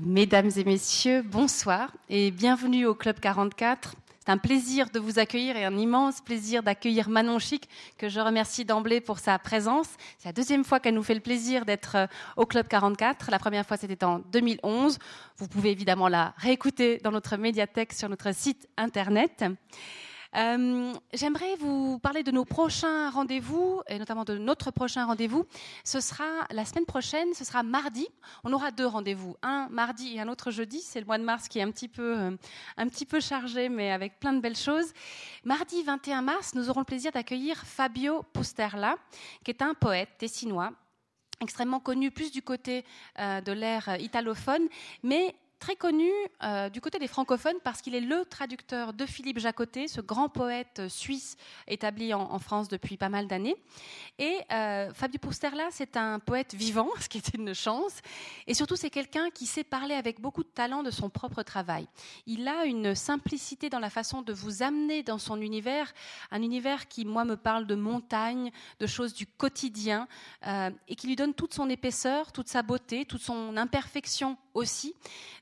Mesdames et messieurs, bonsoir et bienvenue au Club 44. C'est un plaisir de vous accueillir et un immense plaisir d'accueillir Manon Chic, que je remercie d'emblée pour sa présence. C'est la deuxième fois qu'elle nous fait le plaisir d'être euh, au Club 44. La première fois, c'était en 2011. Vous pouvez évidemment la réécouter dans notre médiathèque sur notre site internet. Euh, j'aimerais vous parler de nos prochains rendez-vous, et notamment de notre prochain rendez-vous. Ce sera la semaine prochaine, ce sera mardi. On aura deux rendez-vous, un mardi et un autre jeudi. C'est le mois de mars qui est un petit peu, euh, un petit peu chargé, mais avec plein de belles choses. Mardi 21 mars, nous aurons le plaisir d'accueillir Fabio Pusterla, qui est un poète tessinois extrêmement connu plus du côté euh, de l'ère italophone, mais très connu euh, du côté des francophones parce qu'il est le traducteur de Philippe Jacotet, ce grand poète suisse établi en, France depuis pas mal d'années. Et euh, Fabio Pusterla, c'est un poète vivant, ce qui était une chance. Et surtout, c'est quelqu'un qui sait parler avec beaucoup de talent de son propre travail. Il a une simplicité dans la façon de vous amener dans son univers, un univers qui, moi, me parle de montagne, de choses du quotidien, euh, et qui lui donne toute son épaisseur, toute sa beauté, toute son imperfection aussi.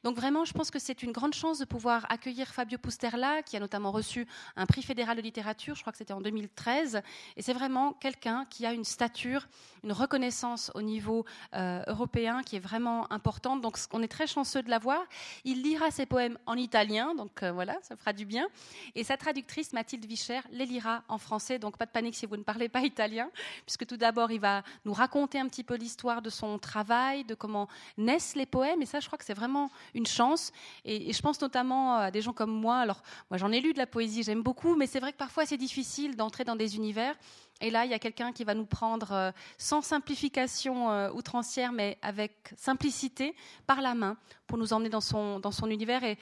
Donc vraiment, je pense que c'est une grande chance de pouvoir accueillir Fabio Pusterla, qui a notamment reçu un prix fédéral de littérature, je crois que c'était en 2013. Et c'est vraiment quelqu'un qui a une stature, une reconnaissance au niveau euh, européen qui est vraiment importante. Donc on est très chanceux de l'avoir. Il lira ses poèmes en italien, donc euh, voilà, ça fera du bien. Et sa traductrice, Mathilde Vicher, les lira en français. Donc pas de panique si vous ne parlez pas italien, puisque tout d'abord, il va nous raconter un petit peu l'histoire de son travail, de comment naissent les poèmes. Et ça, je crois que c'est vraiment une chance. Et, je pense notamment à des gens comme moi. Alors, moi, j'en ai lu de la poésie, j'aime beaucoup, mais c'est vrai que parfois c'est difficile d'entrer dans des univers. Et là, il y a quelqu'un qui va nous prendre euh, sans simplification euh, outrancière, mais avec simplicité, par la main, pour nous emmener dans son, dans son univers. Et,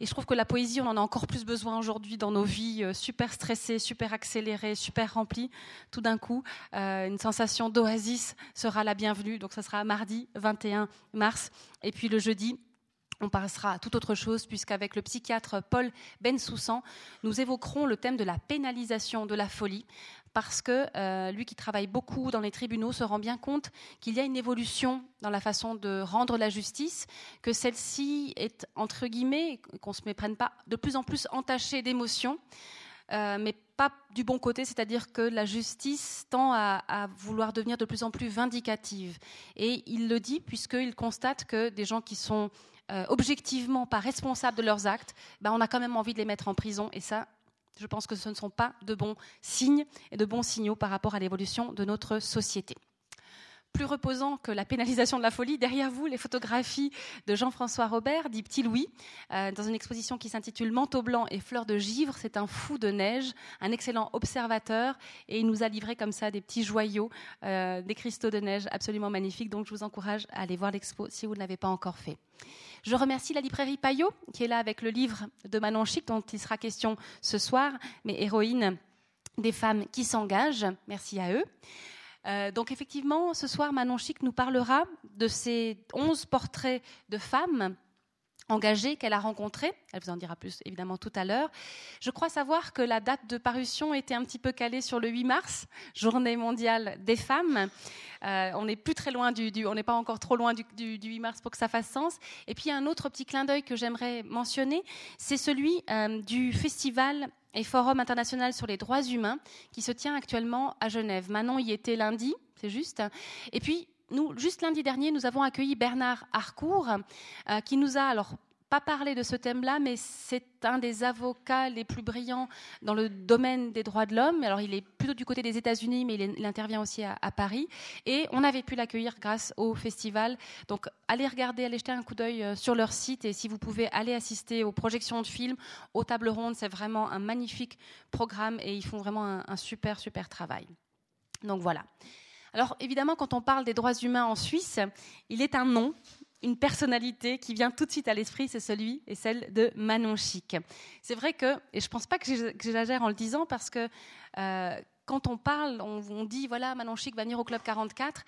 je trouve que la poésie, on en a encore plus besoin aujourd'hui dans nos vies euh, super stressées, super accélérées, super remplies. Tout d'un coup, une sensation d'oasis sera la bienvenue. Donc, ça sera mardi 21 mars. Et puis le jeudi, on passera à toute autre chose, puisqu'avec le psychiatre Paul Bensoussan, nous évoquerons le thème de la pénalisation de la folie, parce que euh, lui qui travaille beaucoup dans les tribunaux se rend bien compte qu'il y a une évolution dans la façon de rendre la justice, que celle-ci est, entre guillemets, qu'on ne se méprenne pas, de plus en plus entachée d'émotions. Euh, mais pas du bon côté, c'est-à-dire que la justice tend à, vouloir devenir de plus en plus vindicative. Et il le dit puisqu'il constate que des gens qui sont euh, objectivement pas responsables de leurs actes, ben, on a quand même envie de les mettre en prison. Et ça, je pense que ce ne sont pas de bons signes et de bons signaux par rapport à l'évolution de notre société plus reposant que la pénalisation de la folie. Derrière vous, les photographies de Jean-François Robert, dit Petit Louis, euh, dans une exposition qui s'intitule Manteau blanc et fleurs de givre. C'est un fou de neige, un excellent observateur, et il nous a livré comme ça des petits joyaux, euh, des cristaux de neige absolument magnifiques. Donc je vous encourage à aller voir l'expo si vous ne l'avez pas encore fait. Je remercie la librairie Payot, qui est là avec le livre de Manon Chic, dont il sera question ce soir, mes héroïnes des femmes qui s'engagent. Merci à eux. Euh, donc effectivement, ce soir, Manon Chic nous parlera de ces 11 portraits de femmes engagées qu'elle a rencontrées. Elle vous en dira plus évidemment tout à l'heure. Je crois savoir que la date de parution était un petit peu calée sur le 8 mars, journée mondiale des femmes. Euh, on n'est plus très loin du, on n'est pas encore trop loin du, 8 mars pour que ça fasse sens. Et puis un autre petit clin d'œil que j'aimerais mentionner, c'est celui euh, du festival et Forum international sur les droits humains qui se tient actuellement à Genève. Manon y était lundi, c'est juste. Et puis, nous, juste lundi dernier, nous avons accueilli Bernard Harcourt, euh, qui nous a alors pas parler de ce thème-là, mais c'est un des avocats les plus brillants dans le domaine des droits de l'homme. Alors, il est plutôt du côté des États-Unis, mais il, intervient aussi à, Paris. Et on avait pu l'accueillir grâce au festival. Donc, allez regarder, allez jeter un coup d'œil euh, sur leur site. Et si vous pouvez aller assister aux projections de films, aux tables rondes, c'est vraiment un magnifique programme et ils font vraiment un, un super, super travail. Donc, voilà. Alors évidemment, quand on parle des droits humains en Suisse, il est un nom une personnalité qui vient tout de suite à l'esprit, c'est celui et celle de Manon Chic. C'est vrai que, et je ne pense pas que j'exagère en le disant, parce que euh, quand on parle, on, on, dit, voilà, Manon Chic va venir au Club 44,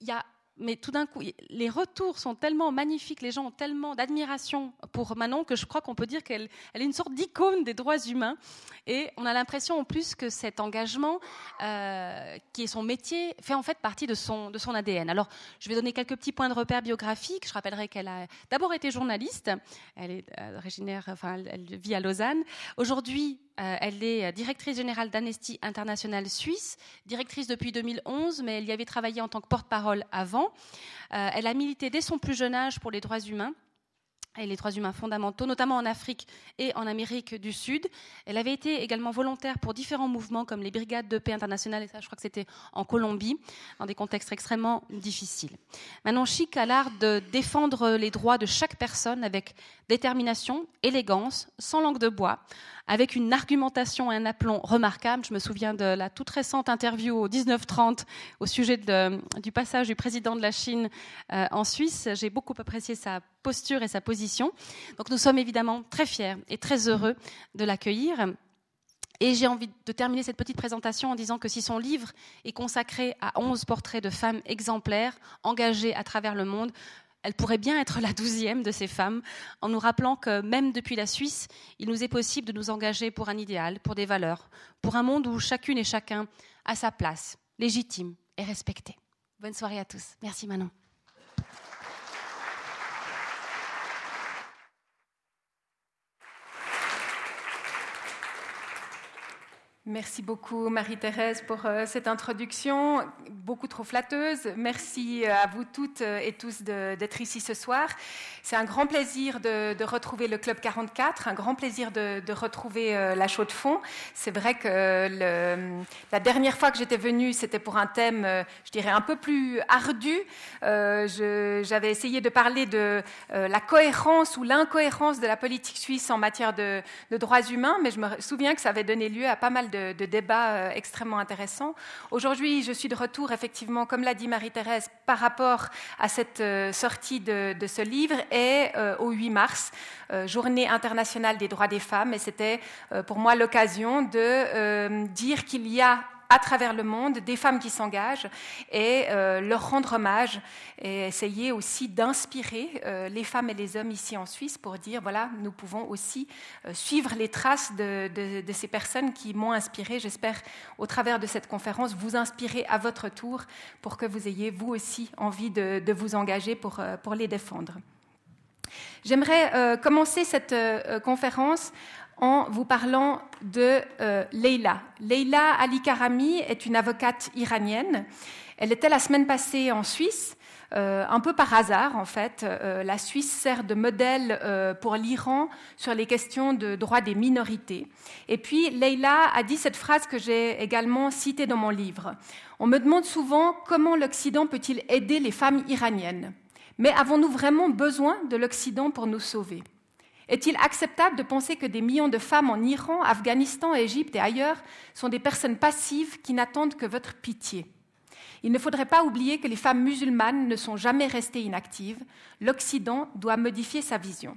il y a mais tout d'un coup, les retours sont tellement magnifiques, les gens ont tellement d'admiration pour Manon que je crois qu'on peut dire qu'elle est une sorte d'icône des droits humains. Et on a l'impression en plus que cet engagement, euh, qui est son métier, fait en fait partie de son, de son ADN. Alors, je vais donner quelques petits points de repère biographiques. Je rappellerai qu'elle a d'abord été journaliste. Elle est euh, originaire, enfin, elle vit à Lausanne. Aujourd'hui, euh, elle est directrice générale d'Amnesty International Suisse, directrice depuis 2011, mais elle y avait travaillé en tant que porte-parole avant. Euh, elle a milité dès son plus jeune âge pour les droits humains et les droits humains fondamentaux, notamment en Afrique et en Amérique du Sud. Elle avait été également volontaire pour différents mouvements comme les brigades de paix internationales, et ça je crois que c'était en Colombie, dans des contextes extrêmement difficiles. Manon Chic a l'art de défendre les droits de chaque personne avec détermination, élégance, sans langue de bois, avec une argumentation et un aplomb remarquable. Je me souviens de la toute récente interview au 1930 au sujet du passage du président de la Chine euh, en Suisse. J'ai beaucoup apprécié sa posture et sa position. Donc nous sommes évidemment très fiers et très heureux de l'accueillir. Et j'ai envie de terminer cette petite présentation en disant que si son livre est consacré à 11 portraits de femmes exemplaires, engagées à travers le monde, elle pourrait bien être la douzième de ces femmes, en nous rappelant que même depuis la Suisse, il nous est possible de nous engager pour un idéal, pour des valeurs, pour un monde où chacune et chacun a sa place, légitime et respectée. Bonne soirée à tous. Merci Manon. Merci beaucoup Marie-Thérèse pour euh, cette introduction beaucoup trop flatteuse. Merci euh, à vous toutes euh, et tous d'être ici ce soir. C'est un grand plaisir de, retrouver le Club 44, un grand plaisir de, retrouver la Chaux de Fonds. C'est vrai que la dernière fois que j'étais venue, c'était pour un thème, je dirais, un peu plus ardu. J'avais essayé de parler de la cohérence ou l'incohérence de la politique suisse en matière de droits humains, mais je me souviens que ça avait donné lieu à pas mal de de, débats euh, extrêmement intéressants. Aujourd'hui, je suis de retour, effectivement, comme l'a dit Marie-Thérèse, par rapport à cette euh, sortie de, ce livre et euh, au 8 mars, Journée internationale des droits des femmes. Et c'était pour moi l'occasion de dire qu'il y a à travers le monde des femmes qui s'engagent et euh, leur rendre hommage et essayer aussi d'inspirer euh, les femmes et les hommes ici en Suisse pour dire voilà, nous pouvons aussi euh, suivre les traces de, ces personnes qui m'ont inspiré. J'espère, au travers de cette conférence, vous inspirer à votre tour pour que vous ayez vous aussi envie de, vous engager pour, pour les défendre. J'aimerais commencer cette conférence en vous parlant de euh, Leila. Leila Ali Karami est une avocate iranienne. Elle était la semaine passée en Suisse. Euh, un peu par hasard, en fait, euh, la Suisse sert de modèle pour l'Iran sur les questions de droits des minorités. Et puis, Leila a dit cette phrase que j'ai également citée dans mon livre. On me demande souvent comment l'Occident peut-il aider les femmes iraniennes. Mais avons-nous vraiment besoin de l'Occident pour nous sauver? Est-il acceptable de penser que des millions de femmes en Iran, Afghanistan, Égypte et ailleurs sont des personnes passives qui n'attendent que votre pitié? Il ne faudrait pas oublier que les femmes musulmanes ne sont jamais restées inactives. L'Occident doit modifier sa vision.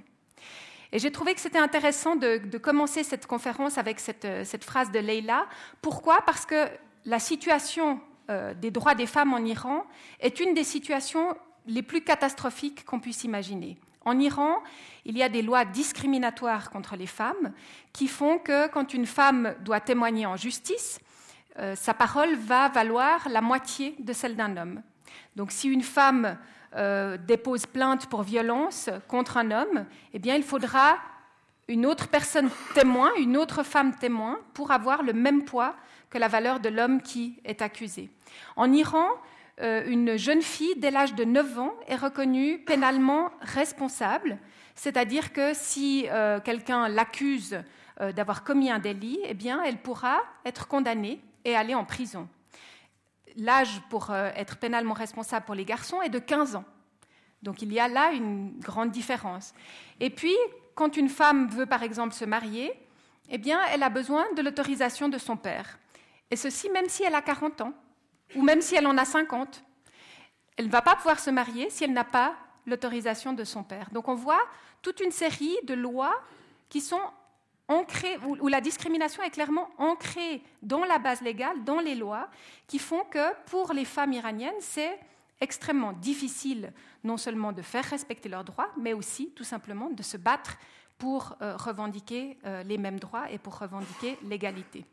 Et j'ai trouvé que c'était intéressant de, commencer cette conférence avec cette, cette, phrase de Leila. Pourquoi? Parce que la situation euh, des droits des femmes en Iran est une des situations les plus catastrophiques qu'on puisse imaginer. En Iran, il y a des lois discriminatoires contre les femmes qui font que quand une femme doit témoigner en justice, euh, sa parole va valoir la moitié de celle d'un homme. Donc si une femme euh, dépose plainte pour violence contre un homme, eh bien il faudra une autre personne témoin, une autre femme témoin, pour avoir le même poids que la valeur de l'homme qui est accusé. En Iran, une jeune fille dès l'âge de 9 ans est reconnue pénalement responsable, c'est-à-dire que si euh, quelqu'un l'accuse euh, d'avoir commis un délit, eh bien, elle pourra être condamnée et aller en prison. L'âge pour être pénalement responsable pour les garçons est de 15 ans. Donc il y a là une grande différence. Et puis, quand une femme veut par exemple se marier, eh bien, elle a besoin de l'autorisation de son père. Et ceci même si elle a 40 ans ou même si elle en a 50. Elle ne va pas pouvoir se marier si elle n'a pas l'autorisation de son père. Donc on voit toute une série de lois qui sont ancrées, où, la discrimination est clairement ancrée dans la base légale, dans les lois, qui font que pour les femmes iraniennes, c'est extrêmement difficile non seulement de faire respecter leurs droits, mais aussi tout simplement de se battre pour euh, revendiquer euh, les mêmes droits et pour revendiquer l'égalité.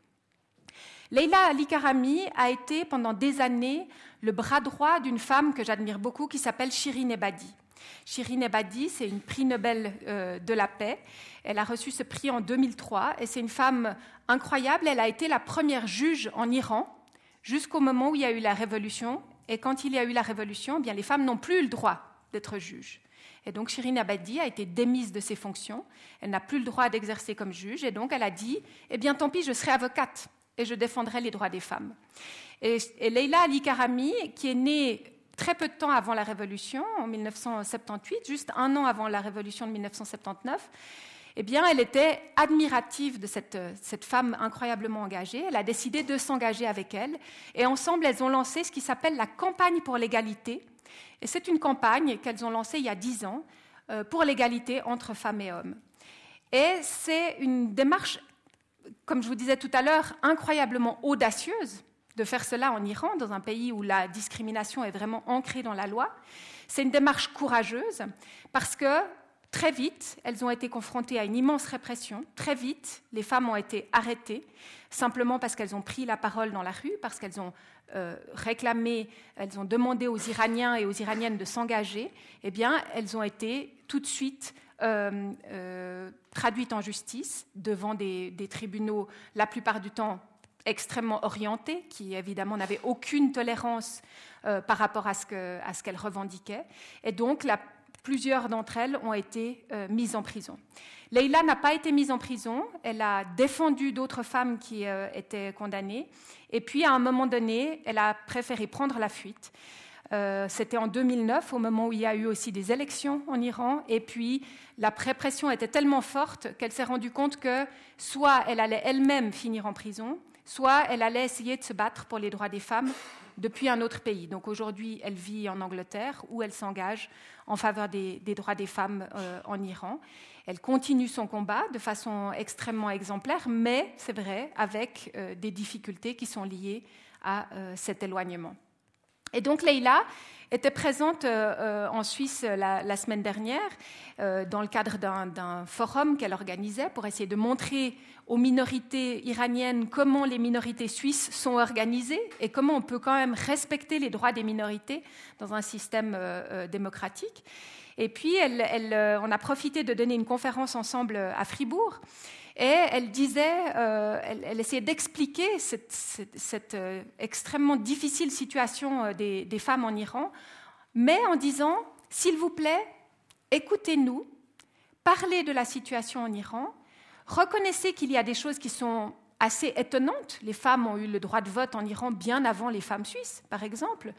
Leila Ali Karami a été pendant des années le bras droit d'une femme que j'admire beaucoup qui s'appelle Shirin Ebadi. Shirin Ebadi, c'est une prix Nobel euh, de la paix. Elle a reçu ce prix en 2003 et c'est une femme incroyable. Elle a été la première juge en Iran jusqu'au moment où il y a eu la révolution. Et quand il y a eu la révolution, eh bien les femmes n'ont plus le droit d'être juges. Et donc Shirin Ebadi a été démise de ses fonctions. Elle n'a plus le droit d'exercer comme juge. Et donc elle a dit, eh bien tant pis, je serai avocate et je défendrai les droits des femmes. Et, Leila Ali Karami, qui est née très peu de temps avant la Révolution, en 1978, juste un an avant la Révolution de 1979, eh bien, elle était admirative de cette, cette, femme incroyablement engagée. Elle a décidé de s'engager avec elle. Et ensemble, elles ont lancé ce qui s'appelle la campagne pour l'égalité. Et c'est une campagne qu'elles ont lancée il y a dix ans euh, pour l'égalité entre femmes et hommes. Et c'est une démarche, comme je vous disais tout à l'heure, incroyablement audacieuse de faire cela en Iran, dans un pays où la discrimination est vraiment ancrée dans la loi. C'est une démarche courageuse parce que très vite, elles ont été confrontées à une immense répression. Très vite, les femmes ont été arrêtées simplement parce qu'elles ont pris la parole dans la rue, parce qu'elles ont euh, réclamé, elles ont demandé aux Iraniens et aux Iraniennes de s'engager. Eh bien, elles ont été tout de suite euh, euh, traduites en justice devant des, tribunaux, la plupart du temps extrêmement orientées, qui évidemment n'avaient aucune tolérance euh, par rapport à ce qu'elles revendiquaient. Et donc, plusieurs d'entre elles ont été euh, mises en prison. Leila n'a pas été mise en prison, elle a défendu d'autres femmes qui étaient condamnées, et puis à un moment donné, elle a préféré prendre la fuite. C'était en 2009, au moment où il y a eu aussi des élections en Iran, et puis la répression était tellement forte qu'elle s'est rendue compte que soit elle allait elle-même finir en prison, soit elle allait essayer de se battre pour les droits des femmes depuis un autre pays. Donc aujourd'hui, elle vit en Angleterre où elle s'engage en faveur des, droits des femmes euh, en Iran. Elle continue son combat de façon extrêmement exemplaire, mais c'est vrai, avec euh, des difficultés qui sont liées à euh, cet éloignement. Et donc Leila était présente euh, euh, en Suisse la, semaine dernière euh, dans le cadre d'un forum qu'elle organisait pour essayer de montrer aux minorités iraniennes comment les minorités suisses sont organisées et comment on peut quand même respecter les droits des minorités dans un système démocratique. Et puis, on a profité de donner une conférence ensemble à Fribourg. Et elle disait, elle, essayait d'expliquer cette, extrêmement difficile situation des, femmes en Iran mais en disant, s'il vous plaît, écoutez-nous, parlez de la situation en Iran, reconnaissez qu'il y a des choses qui sont assez étonnantes. Les femmes ont eu le droit de vote en Iran bien avant les femmes suisses, par exemple.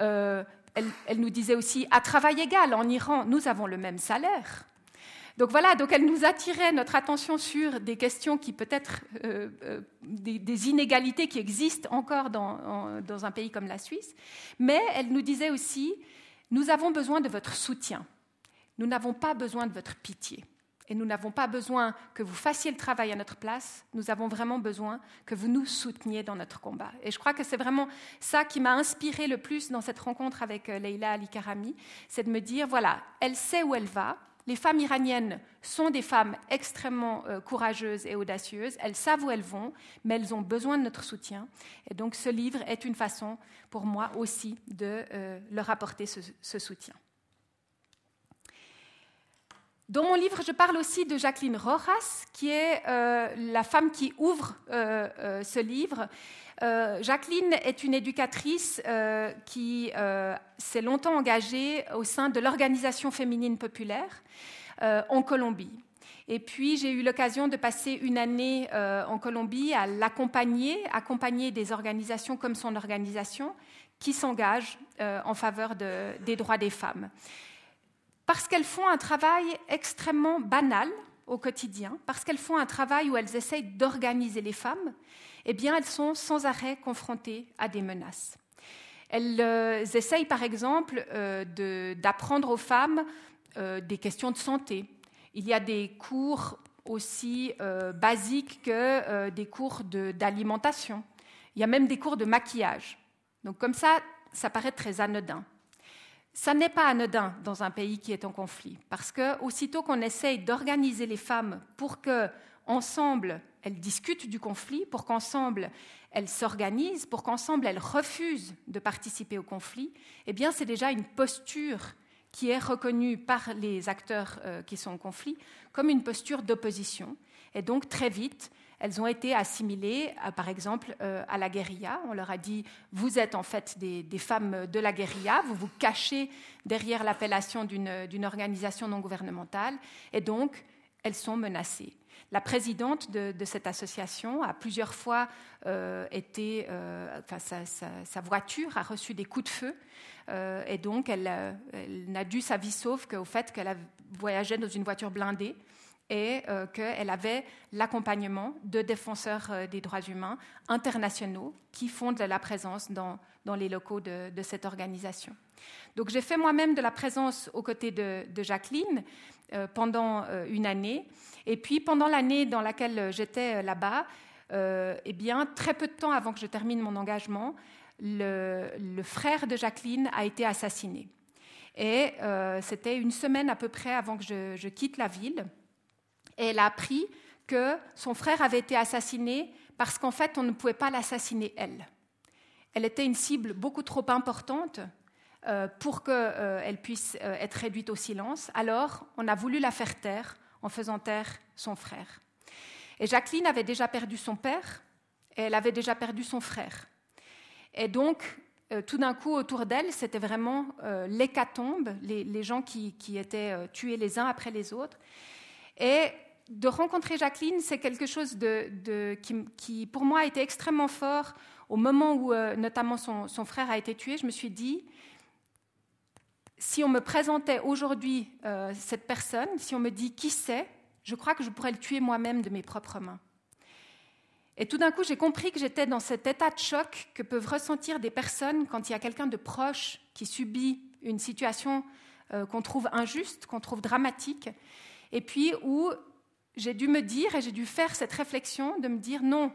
Euh, elle, nous disait aussi, à travail égal, en Iran, nous avons le même salaire. Donc voilà, donc elle nous attirait notre attention sur des questions qui peut-être, euh, euh, des, inégalités qui existent encore dans, dans, un pays comme la Suisse, mais elle nous disait aussi, nous avons besoin de votre soutien. Nous n'avons pas besoin de votre pitié. Et nous n'avons pas besoin que vous fassiez le travail à notre place, nous avons vraiment besoin que vous nous souteniez dans notre combat. Et je crois que c'est vraiment ça qui m'a inspiré le plus dans cette rencontre avec euh, Leila Ali Karami, c'est de me dire, voilà, elle sait où elle va, les femmes iraniennes sont des femmes extrêmement euh, courageuses et audacieuses. Elles savent où elles vont, mais elles ont besoin de notre soutien. Et donc ce livre est une façon pour moi aussi de euh, leur apporter ce, soutien. Dans mon livre, je parle aussi de Jacqueline Rojas, qui est euh, la femme qui ouvre ce livre. Jacqueline est une éducatrice qui s'est longtemps engagée au sein de l'organisation féminine populaire euh, en Colombie. Et puis j'ai eu l'occasion de passer une année euh, en Colombie à l'accompagner, accompagner des organisations comme son organisation qui s'engagent euh, en faveur des droits des femmes. Parce qu'elles font un travail extrêmement banal au quotidien, parce qu'elles font un travail où elles essayent d'organiser les femmes, eh bien elles sont sans arrêt confrontées à des menaces. Elles essayent par exemple d'apprendre aux femmes euh, des questions de santé. Il y a des cours aussi euh, basiques que euh, des cours d'alimentation. Il y a même des cours de maquillage. Donc comme ça, ça paraît très anodin. Ça n'est pas anodin dans un pays qui est en conflit, parce que aussitôt qu'on essaye d'organiser les femmes pour que ensemble elles discutent du conflit, pour qu'ensemble elles s'organisent, pour qu'ensemble elles refusent de participer au conflit, eh bien c'est déjà une posture qui est reconnue par les acteurs euh, qui sont en conflit comme une posture d'opposition. Et donc très vite, elles ont été assimilées, par exemple, euh, à la guérilla. On leur a dit, vous êtes en fait des, femmes de la guérilla, vous vous cachez derrière l'appellation d'une organisation non gouvernementale, et donc elles sont menacées. La présidente de, cette association a plusieurs fois euh, été, euh, sa, voiture a reçu des coups de feu, et donc elle, elle n'a dû sa vie sauve qu'au fait qu'elle voyageait dans une voiture blindée et euh, qu'elle avait l'accompagnement de défenseurs euh, des droits humains internationaux qui font de la présence dans, les locaux de, cette organisation. Donc j'ai fait moi-même de la présence aux côtés de, Jacqueline euh, pendant une année. Et puis pendant l'année dans laquelle j'étais là-bas, eh bien, très peu de temps avant que je termine mon engagement, le, frère de Jacqueline a été assassiné. Et c'était une semaine à peu près avant que je quitte la ville et elle a appris que son frère avait été assassiné parce qu'en fait, on ne pouvait pas l'assassiner elle. Elle était une cible beaucoup trop importante euh, pour qu'elle euh, puisse euh, être réduite au silence. Alors, on a voulu la faire taire en faisant taire son frère. Et Jacqueline avait déjà perdu son père et elle avait déjà perdu son frère. Et donc, tout d'un coup, autour d'elle, c'était vraiment l'hécatombe, les, gens qui, qui étaient tués les uns après les autres. Et de rencontrer Jacqueline, c'est quelque chose qui, pour moi, a été extrêmement fort. Au moment où, euh, notamment, son, frère a été tué, je me suis dit, si on me présentait aujourd'hui euh, cette personne, si on me dit qui c'est, je crois que je pourrais le tuer moi-même de mes propres mains. Et tout d'un coup, j'ai compris que j'étais dans cet état de choc que peuvent ressentir des personnes quand il y a quelqu'un de proche qui subit une situation euh, qu'on trouve injuste, qu'on trouve dramatique, et puis où j'ai dû me dire, et j'ai dû faire cette réflexion de me dire non,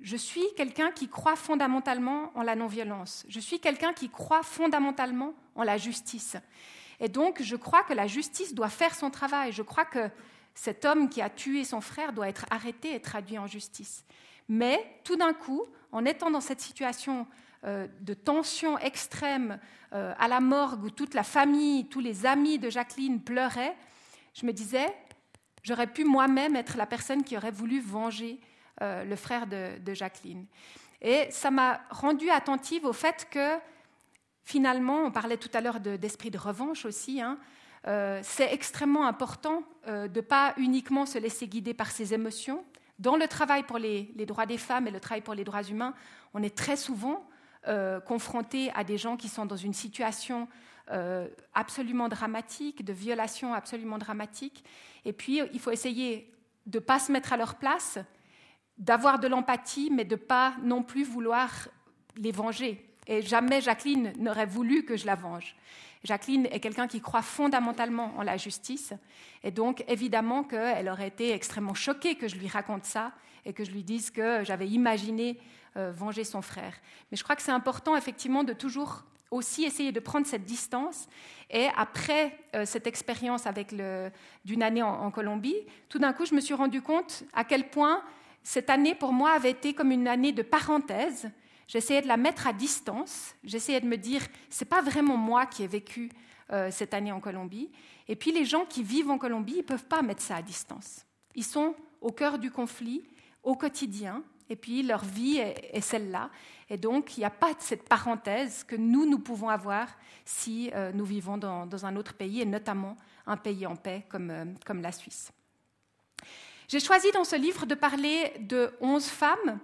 je suis quelqu'un qui croit fondamentalement en la non-violence. Je suis quelqu'un qui croit fondamentalement en la justice. Et donc, je crois que la justice doit faire son travail. Je crois que cet homme qui a tué son frère doit être arrêté et traduit en justice. Mais tout d'un coup, en étant dans cette situation euh, de tension extrême euh, à la morgue où toute la famille, tous les amis de Jacqueline pleuraient, je me disais, j'aurais pu moi-même être la personne qui aurait voulu venger euh, le frère de, Jacqueline. Et ça m'a rendue attentive au fait que finalement, on parlait tout à l'heure d'esprit de, revanche aussi, hein, euh, c'est extrêmement important euh, de ne pas uniquement se laisser guider par ses émotions. Dans le travail pour les, les, droits des femmes et le travail pour les droits humains, on est très souvent confronté à des gens qui sont dans une situation euh, absolument dramatique, de violations absolument dramatiques. Et puis, il faut essayer de ne pas se mettre à leur place, d'avoir de l'empathie, mais de ne pas non plus vouloir les venger. Et jamais Jacqueline n'aurait voulu que je la venge. Jacqueline est quelqu'un qui croit fondamentalement en la justice, et donc évidemment qu'elle aurait été extrêmement choquée que je lui raconte ça et que je lui dise que j'avais imaginé euh, venger son frère. Mais je crois que c'est important effectivement de toujours aussi essayer de prendre cette distance. Et après euh, cette expérience avec d'une année en, Colombie, tout d'un coup, je me suis rendu compte à quel point cette année, pour moi, avait été comme une année de parenthèse. J'essayais de la mettre à distance. J'essayais de me dire, c'est pas vraiment moi qui ai vécu euh, cette année en Colombie. Et puis, les gens qui vivent en Colombie, ils peuvent pas mettre ça à distance. Ils sont au cœur du conflit, au quotidien, et puis leur vie est, celle-là. Et donc, il n'y a pas cette parenthèse que nous, nous pouvons avoir si euh, nous vivons dans, un autre pays, et notamment un pays en paix comme, euh, la Suisse. J'ai choisi dans ce livre de parler de 11 femmes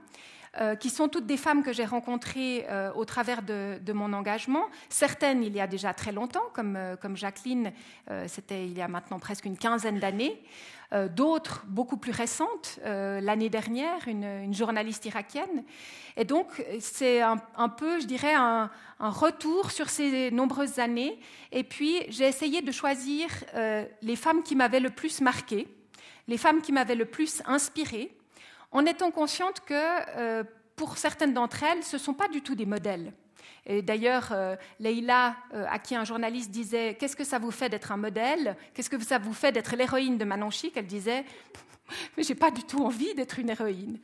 qui sont toutes des femmes que j'ai rencontrées euh, au travers de, mon engagement. Certaines il y a déjà très longtemps, comme, euh, Jacqueline, c'était il y a maintenant presque une quinzaine d'années. D'autres beaucoup plus récentes, l'année dernière, une, journaliste irakienne. Et donc, c'est un, peu, je dirais, un, un, retour sur ces nombreuses années. Et puis, j'ai essayé de choisir les femmes qui m'avaient le plus marquée, les femmes qui m'avaient le plus inspirée en étant consciente que euh, pour certaines d'entre elles, ce ne sont pas du tout des modèles. D'ailleurs, euh, Leïla, euh, à qui un journaliste disait Qu'est-ce que ça vous fait d'être un modèle? Qu'est-ce que ça vous fait d'être l'héroïne de Manon Chic Elle disait Mais j'ai pas du tout envie d'être une héroïne.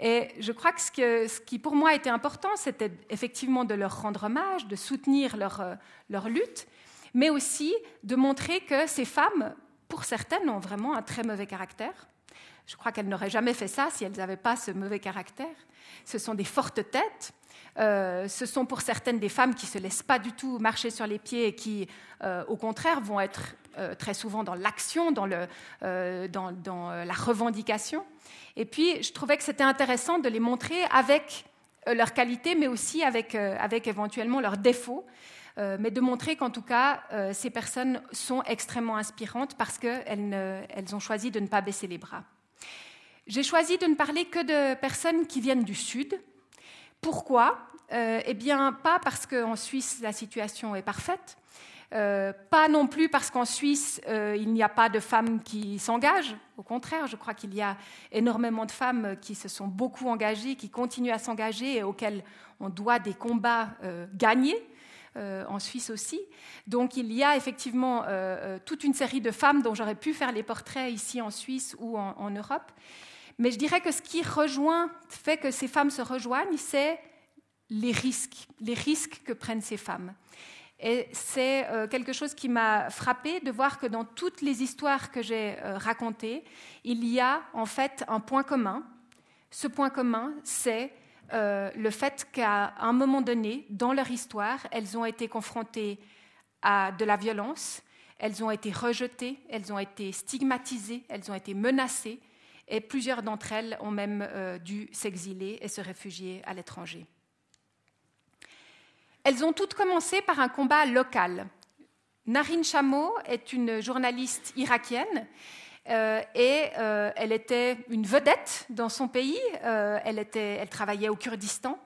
Et je crois que ce, qui pour moi était important, c'était effectivement de leur rendre hommage, de soutenir leur, leur lutte, mais aussi de montrer que ces femmes, pour certaines, ont vraiment un très mauvais caractère. Je crois qu'elles n'auraient jamais fait ça si elles n'avaient pas ce mauvais caractère. Ce sont des fortes têtes. Euh, ce sont pour certaines des femmes qui ne se laissent pas du tout marcher sur les pieds et qui, euh, au contraire, vont être très souvent dans l'action, dans, la revendication. Et puis, je trouvais que c'était intéressant de les montrer avec euh, leurs qualités, mais aussi avec, euh, éventuellement leurs défauts, euh, mais de montrer qu'en tout cas, ces personnes sont extrêmement inspirantes parce qu'elles elles ont choisi de ne pas baisser les bras. J'ai choisi de ne parler que de personnes qui viennent du Sud. Pourquoi? Eh bien, pas parce qu'en Suisse, la situation est parfaite, euh, pas non plus parce qu'en Suisse, euh, il n'y a pas de femmes qui s'engagent. Au contraire, je crois qu'il y a énormément de femmes qui se sont beaucoup engagées, qui continuent à s'engager et auxquelles on doit des combats euh, gagnés. en Suisse aussi. Donc il y a effectivement toute une série de femmes dont j'aurais pu faire les portraits ici en Suisse ou en Europe. Mais je dirais que ce qui rejoint, fait que ces femmes se rejoignent, c'est les risques, les risques que prennent ces femmes. Et c'est euh, quelque chose qui m'a frappé de voir que dans toutes les histoires que j'ai euh, racontées, il y a en fait un point commun. Ce point commun, c'est euh, le fait qu'à un moment donné, dans leur histoire, elles ont été confrontées à de la violence, elles ont été rejetées, elles ont été stigmatisées, elles ont été menacées, et plusieurs d'entre elles ont même dû s'exiler et se réfugier à l'étranger. Elles ont toutes commencé par un combat local. Narin Chamo est une journaliste irakienne euh, et euh, elle était une vedette dans son pays. Euh, elle, elle, travaillait au Kurdistan.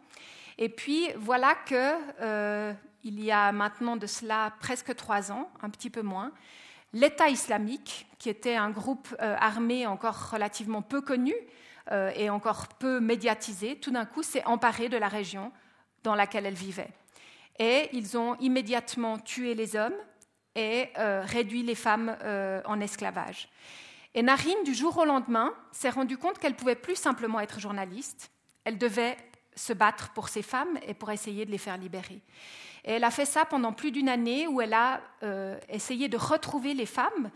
Et puis voilà que il y a maintenant de cela presque trois ans, un petit peu moins, l'État islamique, qui était un groupe armé encore relativement peu connu et encore peu médiatisé, tout d'un coup s'est emparé de la région dans laquelle elle vivait et ils ont immédiatement tué les hommes et euh, réduit les femmes euh, en esclavage. Et Narine, du jour au lendemain, s'est rendue compte qu'elle pouvait plus simplement être journaliste, elle devait se battre pour ces femmes et pour essayer de les faire libérer. Elle a fait ça pendant plus d'une année où elle a euh, essayé de retrouver les femmes.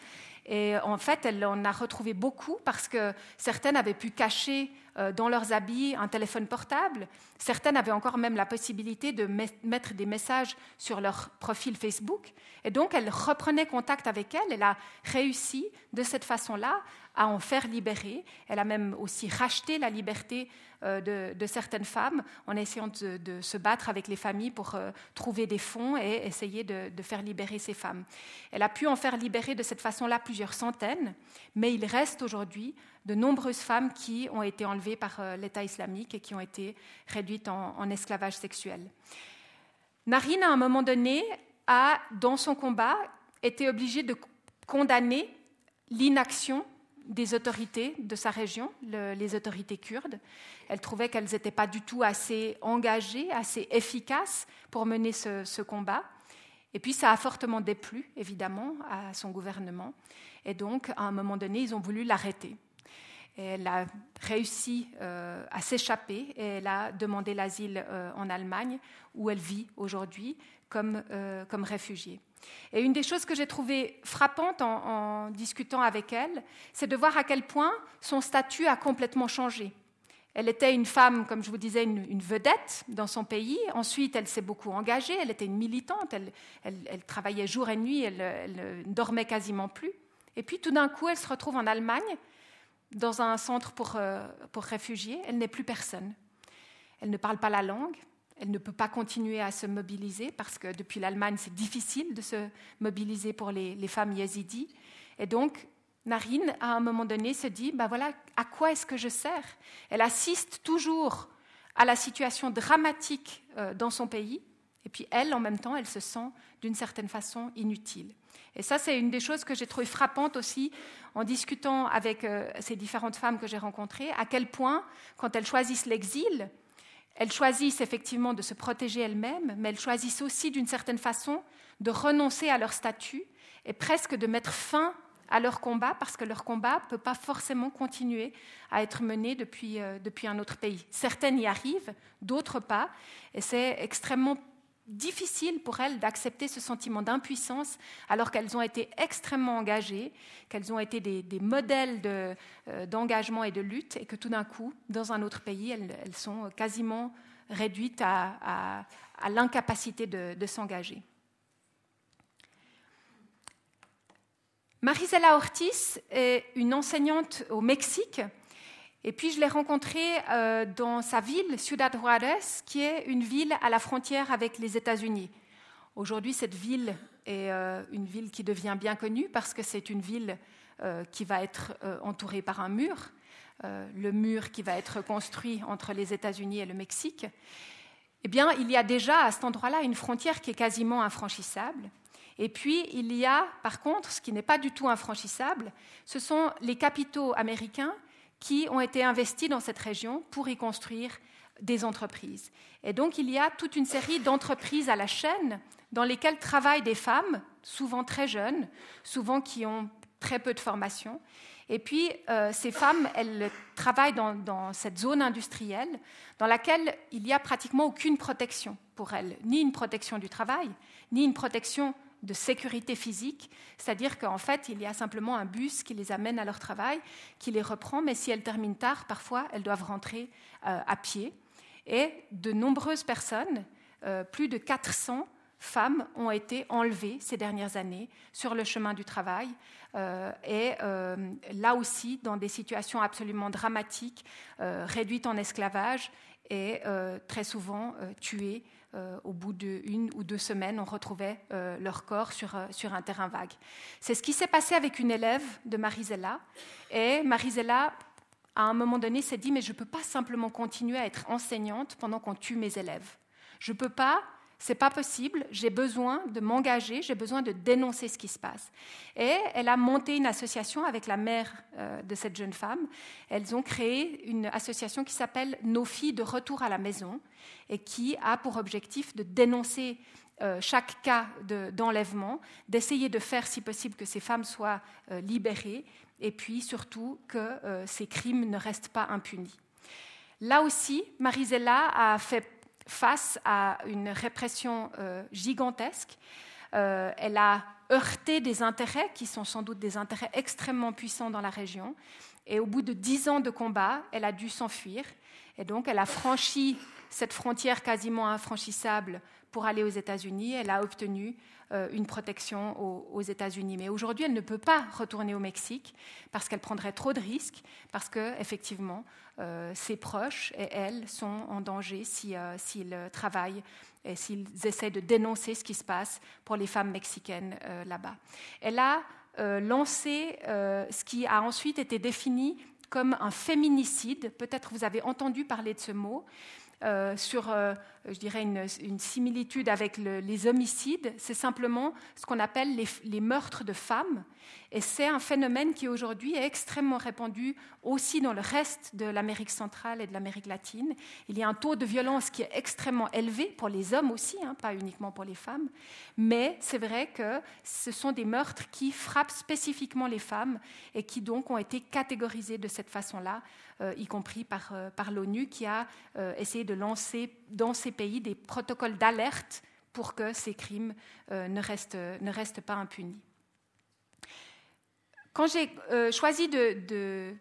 Et en fait, elle en a retrouvé beaucoup parce que certaines avaient pu cacher euh, dans leurs habits un téléphone portable. Certaines avaient encore même la possibilité de mettre des messages sur leur profil Facebook. Et donc, elle reprenait contact avec elle. Elle a réussi de cette façon-là à en faire libérer. Elle a même aussi racheté la liberté euh, de, certaines femmes en essayant de, se battre avec les familles pour euh, trouver des fonds et essayer de, faire libérer ces femmes. Elle a pu en faire libérer de cette façon-là plusieurs centaines, mais il reste aujourd'hui de nombreuses femmes qui ont été enlevées par euh, l'État islamique et qui ont été réduites en, esclavage sexuel. Narine, à un moment donné, a, dans son combat, été obligée de condamner l'inaction des autorités de sa région, les autorités kurdes. Elle trouvait qu'elles n'étaient pas du tout assez engagées, assez efficaces pour mener ce, combat. Et puis ça a fortement déplu, évidemment, à son gouvernement. Et donc, à un moment donné, ils ont voulu l'arrêter elle a réussi euh, à s'échapper et elle a demandé l'asile euh, en Allemagne, où elle vit aujourd'hui comme, euh, comme, réfugiée. Et une des choses que j'ai trouvées frappantes en, discutant avec elle, c'est de voir à quel point son statut a complètement changé. Elle était une femme, comme je vous disais, une, vedette dans son pays. Ensuite, elle s'est beaucoup engagée. Elle était une militante. Elle, travaillait jour et nuit. Elle, ne dormait quasiment plus. Et puis, tout d'un coup, elle se retrouve en Allemagne dans un centre pour, euh, pour réfugiés, elle n'est plus personne. Elle ne parle pas la langue, elle ne peut pas continuer à se mobiliser parce que depuis l'Allemagne, c'est difficile de se mobiliser pour les, femmes yézidis. Et donc, Narine, à un moment donné, se dit, ben voilà, à quoi est-ce que je sers? Elle assiste toujours à la situation dramatique euh, dans son pays, et puis elle, en même temps, elle se sent d'une certaine façon inutile. Et ça, c'est une des choses que j'ai trouvé frappante aussi en discutant avec euh, ces différentes femmes que j'ai rencontrées, à quel point, quand elles choisissent l'exil, elles choisissent effectivement de se protéger elles-mêmes, mais elles choisissent aussi d'une certaine façon de renoncer à leur statut et presque de mettre fin à leur combat parce que leur combat ne peut pas forcément continuer à être mené depuis, euh, depuis un autre pays. Certaines y arrivent, d'autres pas, et c'est extrêmement difficile pour elles d'accepter ce sentiment d'impuissance alors qu'elles ont été extrêmement engagées, qu'elles ont été des, modèles euh, d'engagement et de lutte et que tout d'un coup, dans un autre pays, elles, sont quasiment réduites à, l'incapacité de, s'engager. Marisela Ortiz est une enseignante au Mexique et puis je l'ai rencontrée euh, dans sa ville, Ciudad Juárez, qui est une ville à la frontière avec les États-Unis. Aujourd'hui, cette ville est euh, une ville qui devient bien connue parce que c'est une ville euh, qui va être entourée par un mur, le mur qui va être construit entre les États-Unis et le Mexique. Eh bien, il y a déjà à cet endroit-là une frontière qui est quasiment infranchissable. Et puis, il y a, par contre, ce qui n'est pas du tout infranchissable, ce sont les capitaux américains qui ont été investis dans cette région pour y construire des entreprises. Et donc il y a toute une série d'entreprises à la chaîne dans lesquelles travaillent des femmes, souvent très jeunes, souvent qui ont très peu de formation. Et puis euh, ces femmes, elles travaillent dans, dans, cette zone industrielle dans laquelle il n'y a pratiquement aucune protection pour elles, ni une protection du travail, ni une protection de sécurité physique, c'est-à-dire qu'en fait, il y a simplement un bus qui les amène à leur travail, qui les reprend, mais si elles terminent tard, parfois, elles doivent rentrer euh, à pied. Et de nombreuses personnes, euh, plus de 400 femmes, ont été enlevées ces dernières années sur le chemin du travail, euh, et là aussi dans des situations absolument dramatiques, réduites en esclavage et très souvent tuées au bout d'une ou deux semaines, on retrouvait euh, leur corps sur, euh, sur un terrain vague. C'est ce qui s'est passé avec une élève de Marisella. Et Marisella, à un moment donné, s'est dit, mais je ne peux pas simplement continuer à être enseignante pendant qu'on tue mes élèves. Je ne peux pas c'est pas possible, j'ai besoin de m'engager, j'ai besoin de dénoncer ce qui se passe. Et elle a monté une association avec la mère euh, de cette jeune femme. Elles ont créé une association qui s'appelle Nos filles de retour à la maison et qui a pour objectif de dénoncer euh, chaque cas d'enlèvement, d'essayer de faire, si possible, que ces femmes soient euh, libérées et puis surtout que ces crimes ne restent pas impunis. Là aussi, Marisella a fait face à une répression euh, gigantesque. Euh, elle a heurté des intérêts qui sont sans doute des intérêts extrêmement puissants dans la région. Et au bout de dix ans de combat, elle a dû s'enfuir. Et donc, elle a franchi cette frontière quasiment infranchissable pour aller aux États-Unis. Elle a obtenu euh, une protection aux, États-Unis. Mais aujourd'hui, elle ne peut pas retourner au Mexique parce qu'elle prendrait trop de risques, parce que effectivement, ses proches et elle sont en danger euh, s'ils travaillent et s'ils essaient de dénoncer ce qui se passe pour les femmes mexicaines là-bas. Elle a lancé ce qui a ensuite été défini comme un féminicide. Peut-être vous avez entendu parler de ce mot. Euh, sur, euh, je dirais, une, similitude avec les homicides, c'est simplement ce qu'on appelle les, meurtres de femmes. Et c'est un phénomène qui aujourd'hui est extrêmement répandu aussi dans le reste de l'Amérique centrale et de l'Amérique latine. Il y a un taux de violence qui est extrêmement élevé pour les hommes aussi, hein, pas uniquement pour les femmes. Mais c'est vrai que ce sont des meurtres qui frappent spécifiquement les femmes et qui donc ont été catégorisés de cette façon-là euh, y compris par, euh, par l'ONU, qui a euh, essayé de lancer dans ces pays des protocoles d'alerte pour que ces crimes ne, restent, ne restent pas impunis. Quand j'ai choisi de,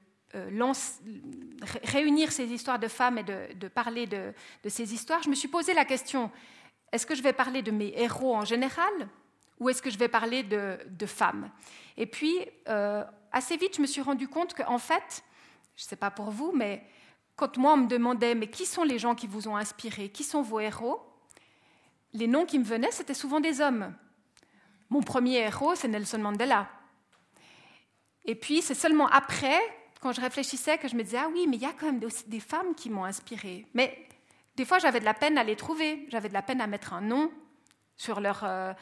réunir ces histoires de femmes et de, parler de, ces histoires, je me suis posé la question, est-ce que je vais parler de mes héros en général ou est-ce que je vais parler de, femmes? Et puis, assez vite, je me suis rendu compte qu'en fait, je ne sais pas pour vous, mais quand moi on me demandait mais qui sont les gens qui vous ont inspiré, qui sont vos héros, les noms qui me venaient c'était souvent des hommes. Mon premier héros c'est Nelson Mandela. Et puis c'est seulement après, quand je réfléchissais, que je me disais ah oui mais il y a quand même des femmes qui m'ont inspiré. Mais des fois j'avais de la peine à les trouver, j'avais de la peine à mettre un nom sur leur, euh,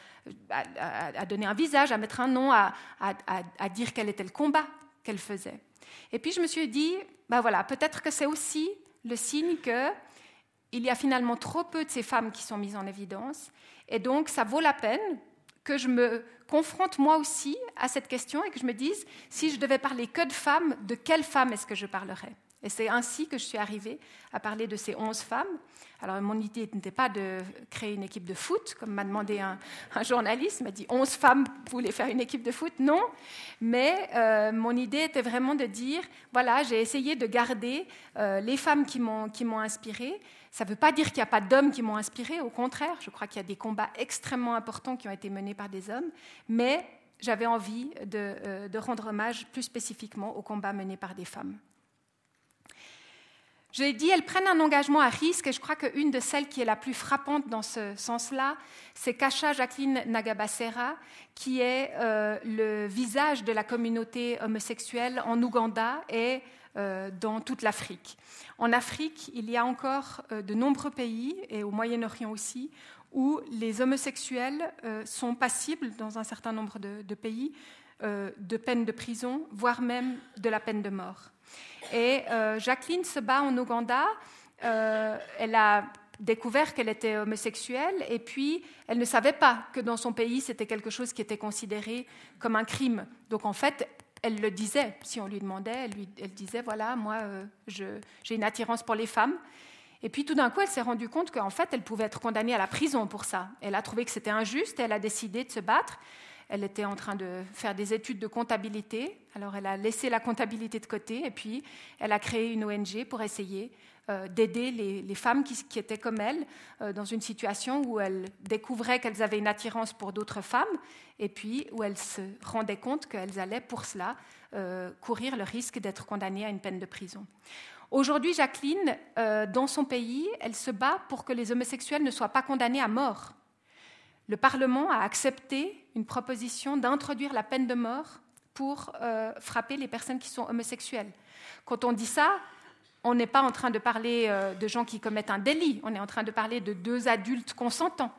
à, donner un visage, à mettre un nom, à, à dire quel était le combat qu'elles faisaient. Et puis je me suis dit, ben voilà, peut-être que c'est aussi le signe que il y a finalement trop peu de ces femmes qui sont mises en évidence. Et donc, ça vaut la peine que je me confronte moi aussi à cette question et que je me dise, si je devais parler que de femmes, de quelles femmes est-ce que je parlerais? Et c'est ainsi que je suis arrivée à parler de ces onze femmes. Alors, mon idée n'était pas de créer une équipe de foot, comme m'a demandé un, journaliste, il m'a dit 11 femmes voulaient faire une équipe de foot. Non, mais euh, mon idée était vraiment de dire, voilà, j'ai essayé de garder euh, les femmes qui m'ont inspirée. Ça ne veut pas dire qu'il n'y a pas d'hommes qui m'ont inspirée, au contraire, je crois qu'il y a des combats extrêmement importants qui ont été menés par des hommes, mais j'avais envie de, euh, de rendre hommage plus spécifiquement aux combats menés par des femmes. Je l'ai dit, elles prennent un engagement à risque et je crois qu'une de celles qui est la plus frappante dans ce sens-là, c'est Kasha Jacqueline Nagabasera, qui est euh, le visage de la communauté homosexuelle en Ouganda et euh, dans toute l'Afrique. En Afrique, il y a encore euh, de nombreux pays, et au Moyen-Orient aussi, où les homosexuels sont passibles, dans un certain nombre de pays, de peine de prison, voire même de la peine de mort. Et euh, Jacqueline se bat en Ouganda. Euh, elle a découvert qu'elle était homosexuelle et puis elle ne savait pas que dans son pays c'était quelque chose qui était considéré comme un crime. Donc en fait, elle le disait. Si on lui demandait, elle, disait voilà, moi euh, j'ai une attirance pour les femmes. Et puis tout d'un coup, elle s'est rendue compte qu'en fait, elle pouvait être condamnée à la prison pour ça. Elle a trouvé que c'était injuste et elle a décidé de se battre. Elle était en train de faire des études de comptabilité, alors elle a laissé la comptabilité de côté et puis elle a créé une ONG pour essayer euh, d'aider les, femmes qui, étaient comme elle euh, dans une situation où elles découvraient qu'elles avaient une attirance pour d'autres femmes et puis où elles se rendaient compte qu'elles allaient pour cela euh, courir le risque d'être condamnées à une peine de prison. Aujourd'hui, Jacqueline, dans son pays, elle se bat pour que les homosexuels ne soient pas condamnés à mort le Parlement a accepté une proposition d'introduire la peine de mort pour euh, frapper les personnes qui sont homosexuelles. Quand on dit ça, on n'est pas en train de parler euh, de gens qui commettent un délit, on est en train de parler de deux adultes consentants.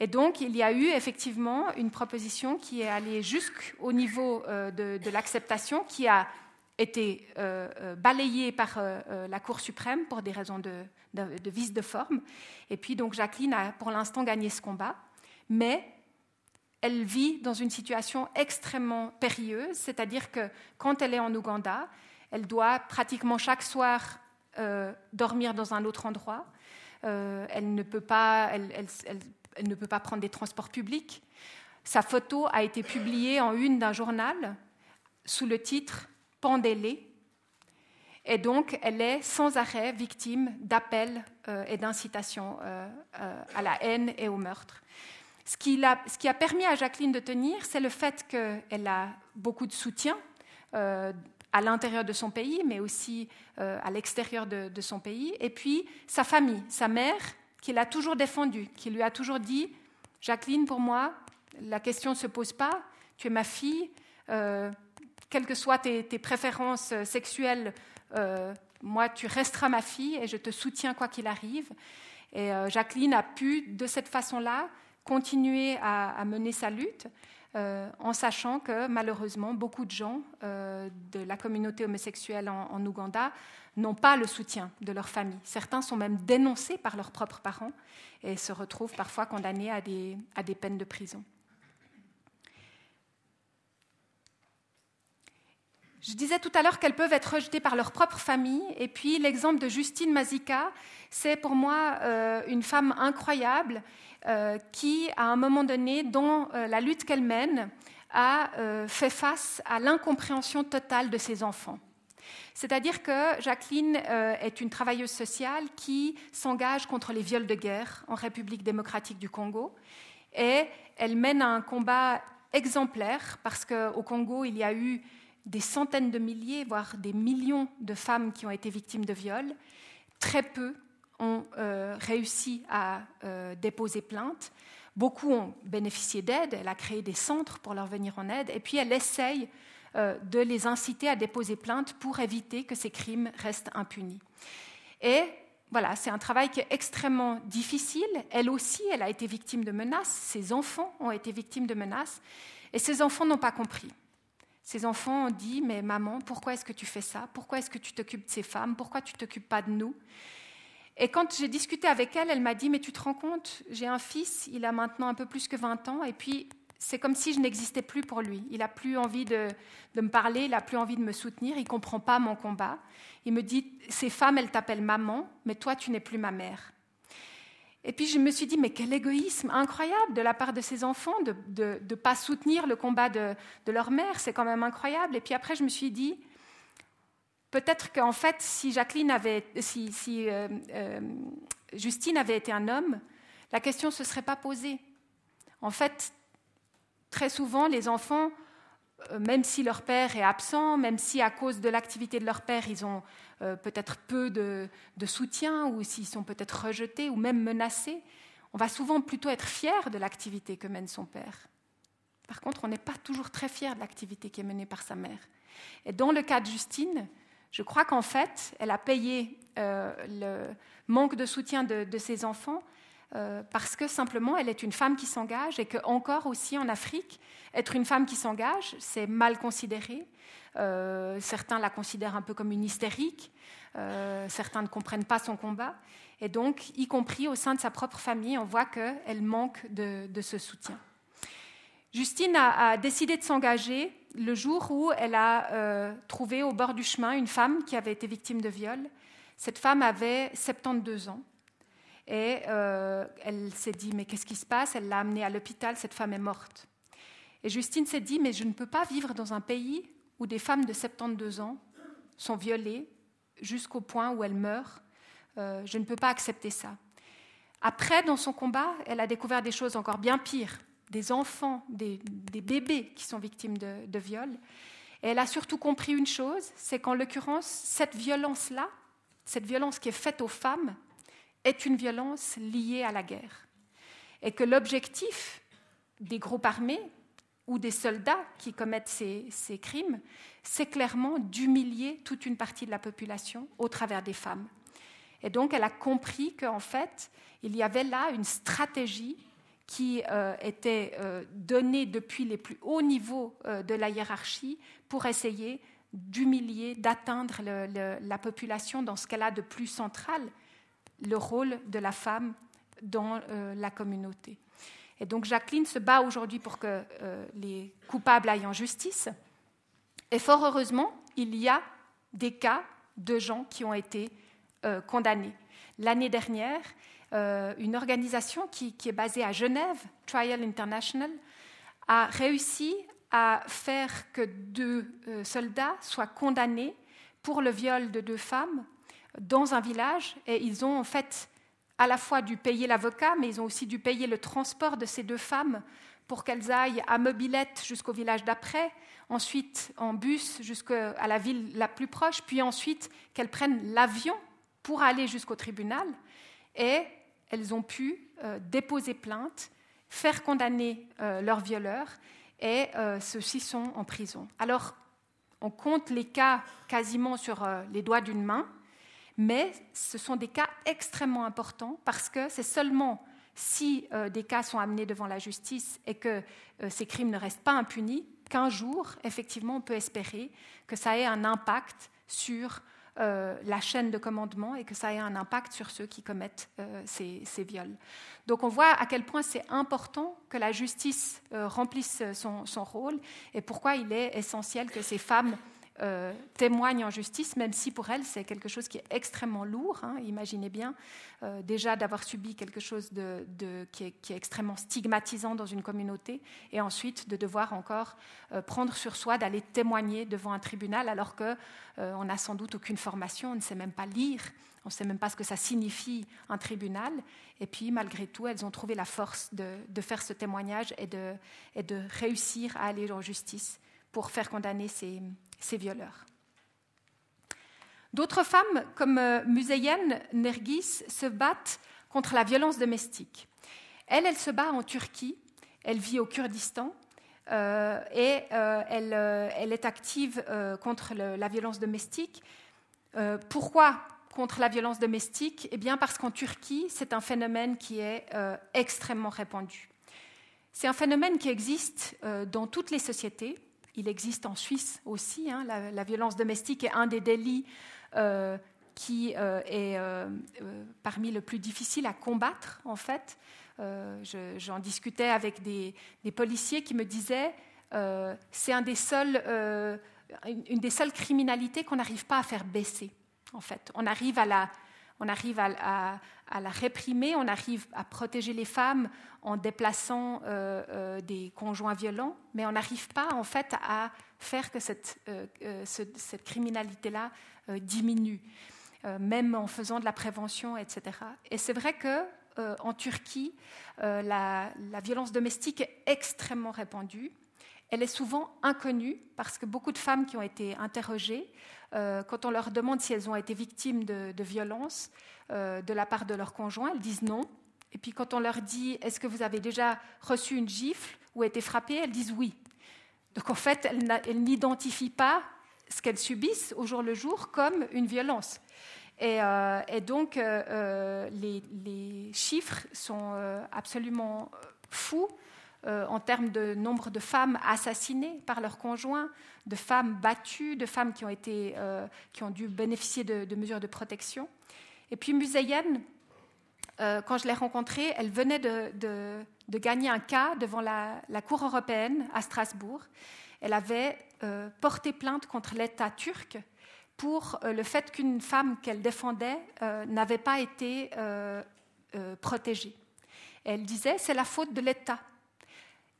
Et donc, il y a eu effectivement une proposition qui est allée jusqu'au niveau euh, de, l'acceptation, qui a été balayée par la Cour suprême pour des raisons de, de vice de forme. Et puis, donc, Jacqueline a pour l'instant gagné ce combat mais elle vit dans une situation extrêmement périlleuse, c'est-à-dire que quand elle est en Ouganda, elle doit pratiquement chaque soir euh, dormir dans un autre endroit. Euh, elle, ne peut pas, prendre des transports publics. Sa photo a été publiée en une d'un journal sous le titre Pendez-les. Et donc, elle est sans arrêt victime d'appels euh, et d'incitations à la haine et au meurtre. Ce qui, a, permis à Jacqueline de tenir, c'est le fait qu'elle a beaucoup de soutien euh, à l'intérieur de son pays, mais aussi euh, à l'extérieur de, son pays. Et puis sa famille, sa mère, qui l'a toujours défendue, qui lui a toujours dit Jacqueline, pour moi, la question ne se pose pas, tu es ma fille, euh, quelles que soient tes, tes préférences sexuelles, moi, tu resteras ma fille et je te soutiens quoi qu'il arrive. Et Jacqueline a pu, de cette façon-là, continuer à, mener sa lutte, euh, en sachant que malheureusement, beaucoup de gens euh, de la communauté homosexuelle en, Ouganda n'ont pas le soutien de leur famille. Certains sont même dénoncés par leurs propres parents et se retrouvent parfois condamnés à des, peines de prison. Je disais tout à l'heure qu'elles peuvent être rejetées par leur propre famille. Et puis l'exemple de Justine Mazika, c'est pour moi euh, une femme incroyable qui, à un moment donné, dans euh, la lutte qu'elle mène, a euh, fait face à l'incompréhension totale de ses enfants. C'est-à-dire que Jacqueline est une travailleuse sociale qui s'engage contre les viols de guerre en République démocratique du Congo et elle mène un combat exemplaire parce qu'au Congo, il y a eu des centaines de milliers, voire des millions de femmes qui ont été victimes de viols. Très peu ont euh, réussi à euh, déposer plainte. Beaucoup ont bénéficié d'aide. Elle a créé des centres pour leur venir en aide. Et puis, elle essaye euh, de les inciter à déposer plainte pour éviter que ces crimes restent impunis. Et voilà, c'est un travail qui est extrêmement difficile. Elle aussi, elle a été victime de menaces. Ses enfants ont été victimes de menaces. Et ces enfants n'ont pas compris. Ces enfants ont dit, mais maman, pourquoi est-ce que tu fais ça? Pourquoi est-ce que tu t'occupes de ces femmes? Pourquoi tu t'occupes pas de nous? Et quand j'ai discuté avec elle, elle m'a dit, mais tu te rends compte, j'ai un fils, il a maintenant un peu plus que 20 ans, et puis c'est comme si je n'existais plus pour lui. Il n'a plus envie de, me parler, il n'a plus envie de me soutenir, il ne comprend pas mon combat. Il me dit, ces femmes, elles t'appellent maman, mais toi, tu n'es plus ma mère. Et puis je me suis dit, mais quel égoïsme incroyable de la part de ces enfants de ne pas soutenir le combat de, leur mère, c'est quand même incroyable. Et puis après, je me suis dit, peut-être qu'en fait, si Jacqueline avait, si, euh, euh, Justine avait été un homme, la question ne se serait pas posée. En fait, très souvent, les enfants, euh, même si leur père est absent, même si à cause de l'activité de leur père, ils ont peut-être peu de, soutien, ou s'ils sont peut-être rejetés, ou même menacés, on va souvent plutôt être fier de l'activité que mène son père. Par contre, on n'est pas toujours très fier de l'activité qui est menée par sa mère. Et dans le cas de Justine, je crois qu'en fait, elle a payé euh, le manque de soutien de, ses enfants euh, parce que simplement, elle est une femme qui s'engage et que encore aussi en Afrique, être une femme qui s'engage, c'est mal considéré. Euh, certains la considèrent un peu comme une hystérique, certains ne comprennent pas son combat. Et donc, y compris au sein de sa propre famille, on voit qu'elle manque de, ce soutien. Justine a, décidé de s'engager le jour où elle a euh, trouvé au bord du chemin une femme qui avait été victime de viol. Cette femme avait 72 ans. Et elle s'est dit, mais qu'est-ce qui se passe? Elle l'a amenée à l'hôpital, cette femme est morte. Et Justine s'est dit, mais je ne peux pas vivre dans un pays où des femmes de 72 ans sont violées jusqu'au point où elles meurent. Euh, je ne peux pas accepter ça. Après, dans son combat, elle a découvert des choses encore bien pires, des enfants, des, bébés qui sont victimes de, de viol. Et elle a surtout compris une chose, c'est qu'en l'occurrence, cette violence-là, cette violence qui est faite aux femmes, est une violence liée à la guerre. Et que l'objectif des groupes armés, ou des soldats qui commettent ces, crimes, c'est clairement d'humilier toute une partie de la population au travers des femmes. Et donc, elle a compris qu'en fait, il y avait là une stratégie qui euh, était euh, donnée depuis les plus hauts niveaux euh, de la hiérarchie pour essayer d'humilier, d'atteindre la population dans ce qu'elle a de plus central, le rôle de la femme dans la communauté. Et donc Jacqueline se bat aujourd'hui pour que euh, les coupables aillent en justice. Et fort heureusement, il y a des cas de gens qui ont été euh, condamnés. L'année dernière, euh, une organisation qui, est basée à Genève, Trial International, a réussi à faire que deux soldats soient condamnés pour le viol de deux femmes dans un village. Et ils ont en fait à la fois dû payer l'avocat, mais ils ont aussi dû payer le transport de ces deux femmes pour qu'elles aillent à mobilette jusqu'au village d'après, ensuite en bus jusqu'à la ville la plus proche, puis ensuite qu'elles prennent l'avion pour aller jusqu'au tribunal. Et elles ont pu euh, déposer plainte, faire condamner euh, leurs violeurs, et euh, ceux-ci sont en prison. Alors, on compte les cas quasiment sur les doigts d'une main. Mais ce sont des cas extrêmement importants parce que c'est seulement si des cas sont amenés devant la justice et que ces crimes ne restent pas impunis qu'un jour, effectivement, on peut espérer que ça ait un impact sur euh, la chaîne de commandement et que ça ait un impact sur ceux qui commettent ces, viols. Donc on voit à quel point c'est important que la justice remplisse son, son, rôle et pourquoi il est essentiel que ces femmes euh, témoignent en justice, même si pour elles c'est quelque chose qui est extrêmement lourd. Hein. Imaginez bien euh, déjà d'avoir subi quelque chose qui, est, extrêmement stigmatisant dans une communauté, et ensuite de devoir encore euh, prendre sur soi d'aller témoigner devant un tribunal, alors que on n'a sans doute aucune formation, on ne sait même pas lire, on ne sait même pas ce que ça signifie un tribunal. Et puis malgré tout, elles ont trouvé la force de, faire ce témoignage et de réussir à aller en justice pour faire condamner ces, ces violeurs. D'autres femmes, comme euh, Museyen Nergis, se battent contre la violence domestique. Elle, elle se bat en Turquie, elle vit au Kurdistan euh, et euh, elle, elle, est active contre la violence domestique. pourquoi contre la violence domestique? Eh bien parce qu'en Turquie, c'est un phénomène qui est extrêmement répandu. C'est un phénomène qui existe dans toutes les sociétés, il existe en Suisse aussi. Hein, la, violence domestique est un des délits euh, qui est parmi le plus difficile à combattre, en fait. J'en discutais avec des, policiers qui me disaient c'est un des seuls, une des seules criminalités qu'on n'arrive pas à faire baisser. En fait, on arrive à la, on arrive à, la réprimer, on arrive à protéger les femmes en déplaçant euh, euh, des conjoints violents, mais on n'arrive pas en fait à faire que cette, euh, criminalité-là diminue, même en faisant de la prévention, etc. Et c'est vrai que en Turquie, la, la, violence domestique est extrêmement répandue. Elle est souvent inconnue parce que beaucoup de femmes qui ont été interrogées euh, quand on leur demande si elles ont été victimes de, violences euh, de la part de leur conjoint, elles disent non. Et puis quand on leur dit est-ce que vous avez déjà reçu une gifle ou été frappée, elles disent oui. Donc en fait, elles, n'identifient pas ce qu'elles subissent au jour le jour comme une violence. Et, euh, donc les, chiffres sont absolument fous en termes de nombre de femmes assassinées par leurs conjoints, de femmes battues, de femmes qui ont, été, euh, qui ont dû bénéficier de, mesures de protection. Et puis Musayen, euh, quand je l'ai rencontrée, elle venait de, gagner un cas devant la, Cour européenne à Strasbourg. Elle avait porté plainte contre l'État turc pour le fait qu'une femme qu'elle défendait n'avait pas été protégée. elle disait c'est la faute de l'État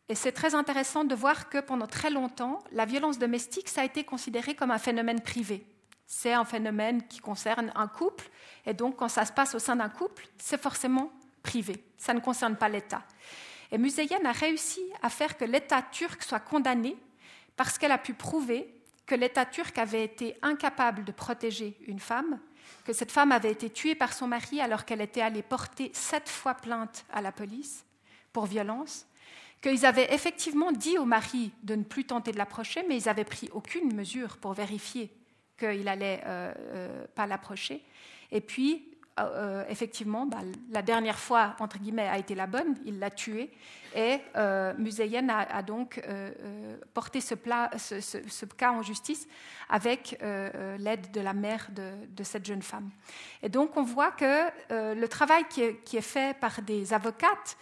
et c'est très intéressant de voir que pendant très longtemps, la violence domestique, ça a été considéré comme un phénomène privé. C'est un phénomène qui concerne un couple, et donc quand ça se passe au sein d'un couple, c'est forcément privé. Ça ne concerne pas l'État. Et Museyen a réussi à faire que l'État turc soit condamné parce qu'elle a pu prouver que l'État turc avait été incapable de protéger une femme, que cette femme avait été tuée par son mari alors qu'elle était allée porter sept fois plainte à la police pour violence, qu'ils avaient effectivement dit au mari de ne plus tenter de l'approcher, mais ils n'avaient pris aucune mesure pour vérifier qu'il n'allait euh, euh, pas l'approcher. Et puis, euh, effectivement, bah, la dernière fois, entre guillemets, a été la bonne, il l'a tuée. Et euh, Museyen a, donc porté ce, cas en justice avec l'aide de la mère de, cette jeune femme. Et donc, on voit que le travail qui est, qui est, fait par des avocates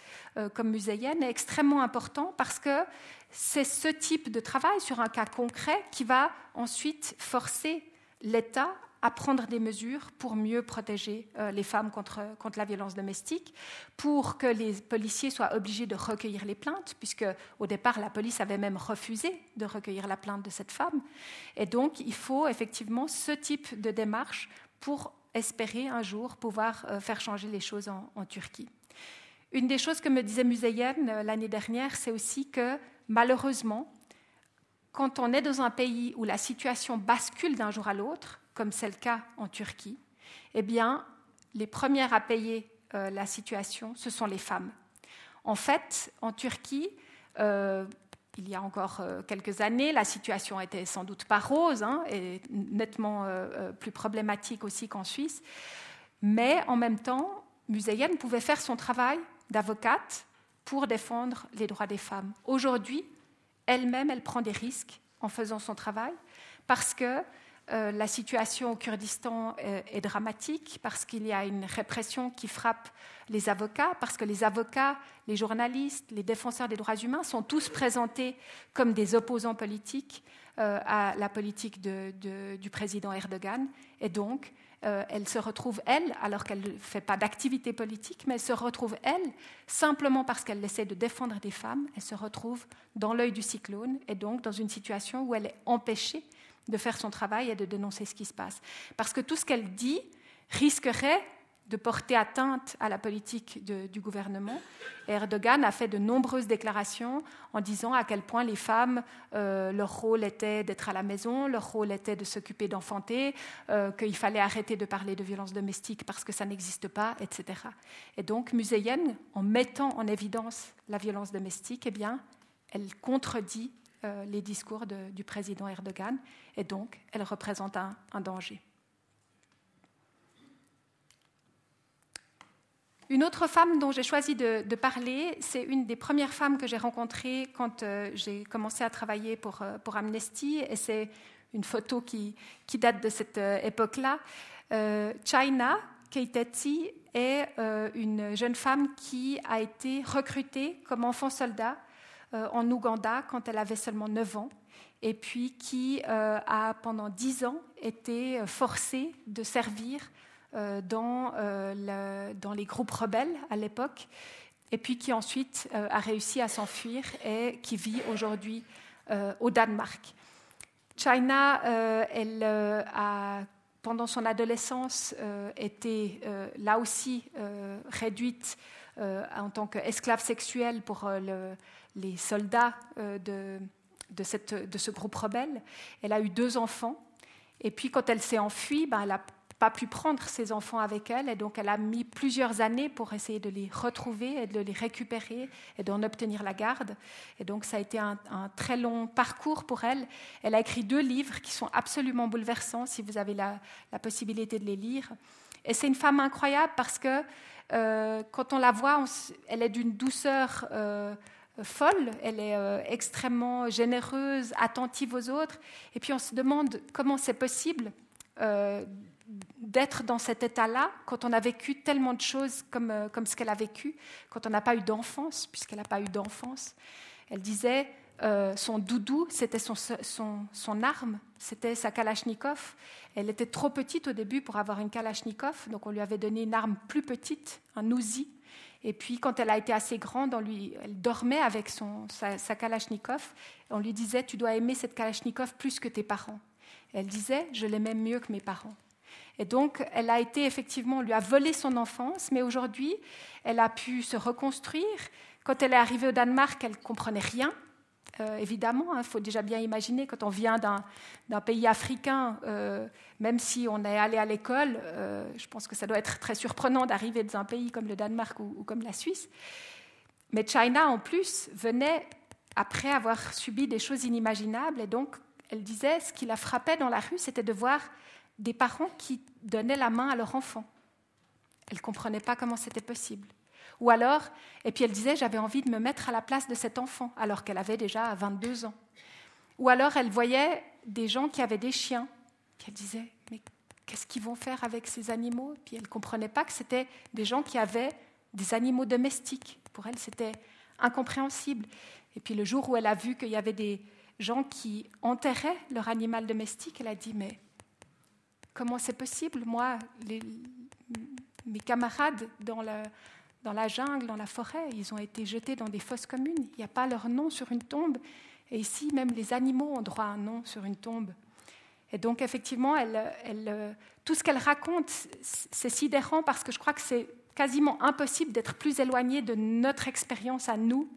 comme Museyen est extrêmement important parce que c'est ce type de travail sur un cas concret qui va ensuite forcer l'État à prendre des mesures pour mieux protéger euh, les femmes contre, la violence domestique, pour que les policiers soient obligés de recueillir les plaintes, puisque au départ la police avait même refusé de recueillir la plainte de cette femme. Et donc il faut effectivement ce type de démarche pour espérer un jour pouvoir euh, faire changer les choses en, Turquie. Une des choses que me disait Museyen euh, l'année dernière, c'est aussi que malheureusement, quand on est dans un pays où la situation bascule d'un jour à l'autre, comme c'est le cas en Turquie, eh bien, les premières à payer euh, la situation, ce sont les femmes. En fait, en Turquie, euh, il y a encore euh, quelques années, la situation était sans doute pas rose hein, et nettement plus problématique aussi qu'en Suisse. Mais en même temps, Museyen pouvait faire son travail d'avocate pour défendre les droits des femmes. Aujourd'hui, elle-même, elle prend des risques en faisant son travail parce que euh, la situation au Kurdistan euh, est, dramatique parce qu'il y a une répression qui frappe les avocats, parce que les avocats, les journalistes, les défenseurs des droits humains sont tous présentés comme des opposants politiques euh, à la politique du président Erdogan. Et donc, elle se retrouve, elle, alors qu'elle ne fait pas d'activité politique, mais elle se retrouve, elle, simplement parce qu'elle essaie de défendre des femmes, elle se retrouve dans l'œil du cyclone et donc dans une situation où elle est empêchée de faire son travail et de dénoncer ce qui se passe. Parce que tout ce qu'elle dit risquerait de porter atteinte à la politique du gouvernement. Erdogan a fait de nombreuses déclarations en disant à quel point les femmes, euh, leur rôle était d'être à la maison, leur rôle était de s'occuper d'enfanter, euh, qu'il fallait arrêter de parler de violence domestique parce que ça n'existe pas, etc. Et donc, Museyen, en mettant en évidence la violence domestique, eh bien, elle contredit euh, les discours du président Erdogan, et donc elle représente un, danger. Une autre femme dont j'ai choisi de, parler, c'est une des premières femmes que j'ai rencontrées quand euh, j'ai commencé à travailler pour, euh, pour Amnesty, et c'est une photo qui, date de cette époque-là. China Keiteti est une jeune femme qui a été recrutée comme enfant soldat en Ouganda quand elle avait seulement 9 ans et puis qui a pendant 10 ans été forcée de servir dans, dans les groupes rebelles à l'époque et puis qui ensuite euh, a réussi à s'enfuir et qui vit aujourd'hui euh, au Danemark. China, euh, elle a, pendant son adolescence, été là aussi réduite en tant qu'esclave sexuelle pour les soldats de, de, cette, de, ce groupe rebelle. Elle a eu deux enfants. Et puis, quand elle s'est enfuie, ben, elle a pas pu prendre ses enfants avec elle et donc elle a mis plusieurs années pour essayer de les retrouver et de les récupérer et d'en obtenir la garde. Et donc ça a été un, très long parcours pour elle. Elle a écrit deux livres qui sont absolument bouleversants si vous avez la, possibilité de les lire. Et c'est une femme incroyable parce que euh, quand on la voit, elle est d'une douceur euh, folle, elle est euh, extrêmement généreuse, attentive aux autres. Et puis on se demande comment c'est possible d'être dans cet état-là quand on a vécu tellement de choses comme, euh, ce qu'elle a vécu, quand on n'a pas eu d'enfance, puisqu'elle n'a pas eu d'enfance. Elle disait, euh, son doudou, c'était son, arme, c'était sa Kalachnikov. Elle était trop petite au début pour avoir une Kalachnikov, donc on lui avait donné une arme plus petite, un Uzi. Et puis, quand elle a été assez grande, lui, elle dormait avec son, sa, sa Kalachnikov. on lui disait, tu dois aimer cette Kalachnikov plus que tes parents. elle disait, je l'aimais mieux que mes parents. Et donc, elle a été effectivement, on lui a volé son enfance, mais aujourd'hui, elle a pu se reconstruire. Quand elle est arrivée au Danemark, elle ne comprenait rien. Euh, évidemment, il hein, faut déjà bien imaginer quand on vient d'un pays africain, euh, même si on est allé à l'école, euh, je pense que ça doit être très surprenant d'arriver dans un pays comme le Danemark ou, ou, comme la Suisse. Mais China, en plus, venait après avoir subi des choses inimaginables, et donc elle disait, ce qui la frappait dans la rue, c'était de voir des parents qui donnaient la main à leur enfant. Elle ne comprenait pas comment c'était possible. Ou alors, et puis elle disait, j'avais envie de me mettre à la place de cet enfant, alors qu'elle avait déjà 22 ans. Ou alors elle voyait des gens qui avaient des chiens, puis elle disait, mais qu'est-ce qu'ils vont faire avec ces animaux? Puis elle ne comprenait pas que c'était des gens qui avaient des animaux domestiques. Pour elle, c'était incompréhensible. Et puis le jour où elle a vu qu'il y avait des gens qui enterraient leur animal domestique, elle a dit, mais Comment c'est possible? Moi, mes camarades dans la, dans la jungle, dans la forêt, ils ont été jetés dans des fosses communes. Il n'y a pas leur nom sur une tombe. Et ici, même les animaux ont droit à un nom sur une tombe. Et donc, effectivement, tout ce qu'elle raconte, c'est sidérant parce que je crois que c'est quasiment impossible d'être plus éloigné de notre expérience à nous,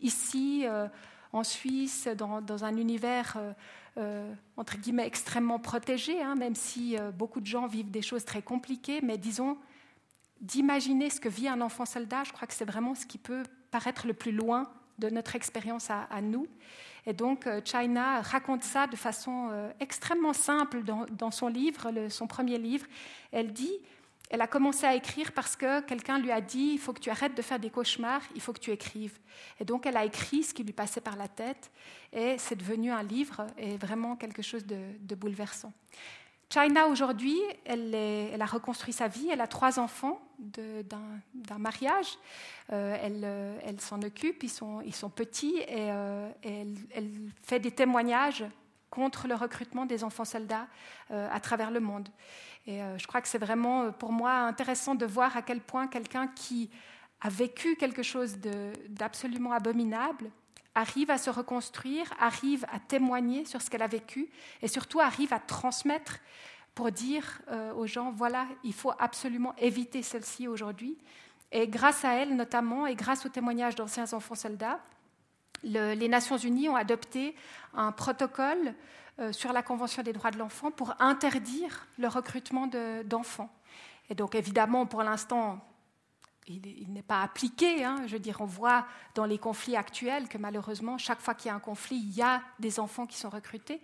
ici, euh, en Suisse, dans, un univers euh, euh, entre guillemets, extrêmement protégé, hein, même si beaucoup de gens vivent des choses très compliquées, mais disons, d'imaginer ce que vit un enfant soldat, je crois que c'est vraiment ce qui peut paraître le plus loin de notre expérience à, nous. Et donc, euh, China raconte ça de façon extrêmement simple dans, son livre, son premier livre. Elle dit elle a commencé à écrire parce que quelqu'un lui a dit il faut que tu arrêtes de faire des cauchemars, il faut que tu écrives. Et donc elle a écrit ce qui lui passait par la tête et c'est devenu un livre et vraiment quelque chose de, bouleversant. China aujourd'hui, elle, a reconstruit sa vie, elle a trois enfants d'un mariage, euh, elle, euh, elle s'en occupe, ils sont, petits et, euh, elle, fait des témoignages contre le recrutement des enfants soldats à travers le monde. Et je crois que c'est vraiment pour moi intéressant de voir à quel point quelqu'un qui a vécu quelque chose d'absolument abominable arrive à se reconstruire, arrive à témoigner sur ce qu'elle a vécu et surtout arrive à transmettre pour dire euh, aux gens, voilà, il faut absolument éviter celle-ci aujourd'hui. Et grâce à elle notamment, et grâce au témoignage d'anciens enfants soldats, les Nations Unies ont adopté un protocole euh, sur la Convention des droits de l'enfant pour interdire le recrutement d'enfants. et donc évidemment, pour l'instant, il, n'est pas appliqué. Hein. Je veux on voit dans les conflits actuels que malheureusement, chaque fois qu'il y a un conflit, il y a des enfants qui sont recrutés.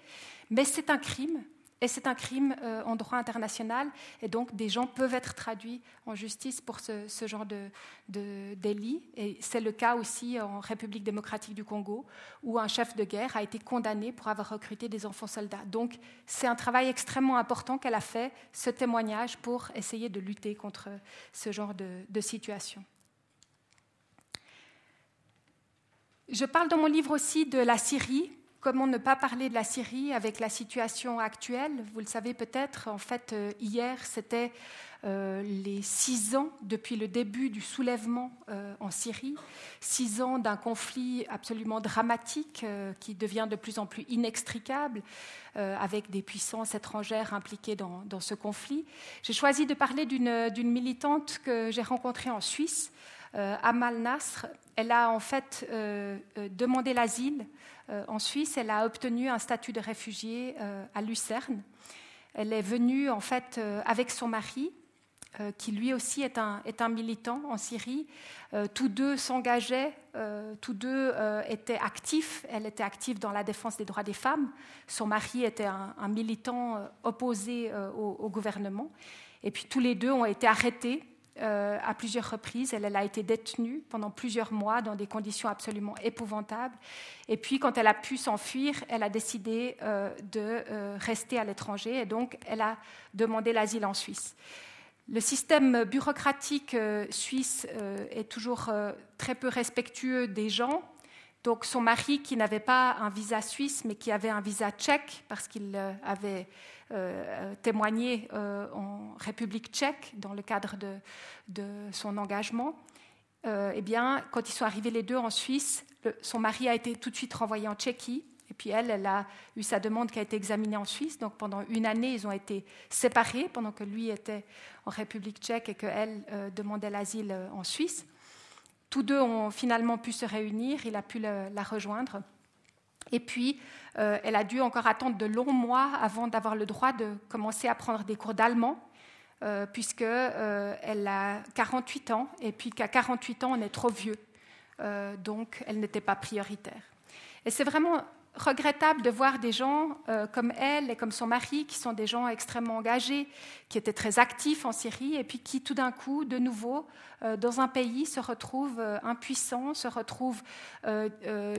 Mais c'est un crime. Et c'est un crime euh, en droit international, et donc des gens peuvent être traduits en justice pour ce, genre de, délit. Et c'est le cas aussi en République démocratique du Congo, où un chef de guerre a été condamné pour avoir recruté des enfants soldats. Donc c'est un travail extrêmement important qu'elle a fait, ce témoignage, pour essayer de lutter contre ce genre de situation. Je parle dans mon livre aussi de la Syrie, Comment ne pas parler de la Syrie avec la situation actuelle? Vous le savez peut-être, en fait, euh, hier, c'était euh, les six ans depuis le début du soulèvement euh, en Syrie, six ans d'un conflit absolument dramatique qui devient de plus en plus inextricable, avec des puissances étrangères impliquées dans, dans ce conflit. J'ai choisi de parler d'une militante que j'ai rencontrée en Suisse, Amal Nasr. Elle a en fait demandé l'asile en Suisse, elle a obtenu un statut de réfugiée euh, à Lucerne. Elle est venue en fait euh, avec son mari, qui lui aussi est un, militant en Syrie. tous deux s'engageaient, tous deux étaient actifs. Elle était active dans la défense des droits des femmes. Son mari était un, militant opposé au, gouvernement. Et puis tous les deux ont été arrêtés euh, à plusieurs reprises. Elle, a été détenue pendant plusieurs mois dans des conditions absolument épouvantables. Et puis, quand elle a pu s'enfuir, elle a décidé euh, de euh, rester à l'étranger et donc elle a demandé l'asile en Suisse. Le système bureaucratique suisse est toujours très peu respectueux des gens. Donc son mari, qui n'avait pas un visa suisse, mais qui avait un visa tchèque, parce qu'il avait témoigné euh, en République tchèque dans le cadre de, son engagement. Euh, eh bien, quand ils sont arrivés les deux en Suisse, son mari a été tout de suite renvoyé en Tchéquie. Et puis elle, elle a eu sa demande qui a été examinée en Suisse. Donc pendant une année, ils ont été séparés pendant que lui était en République tchèque et qu'elle demandait l'asile en Suisse. Tous deux ont finalement pu se réunir. Il a pu la rejoindre. Et puis, euh, elle a dû encore attendre de longs mois avant d'avoir le droit de commencer à prendre des cours d'allemand, euh, puisqu'elle euh, a 48 ans, et puis qu'à 48 ans, on est trop vieux. donc, elle n'était pas prioritaire. Et c'est vraiment regrettable de voir des gens comme elle et comme son mari, qui sont des gens extrêmement engagés, qui étaient très actifs en Syrie, et puis qui tout d'un coup, de nouveau, euh, dans un pays se retrouve euh, impuissant, se retrouve euh,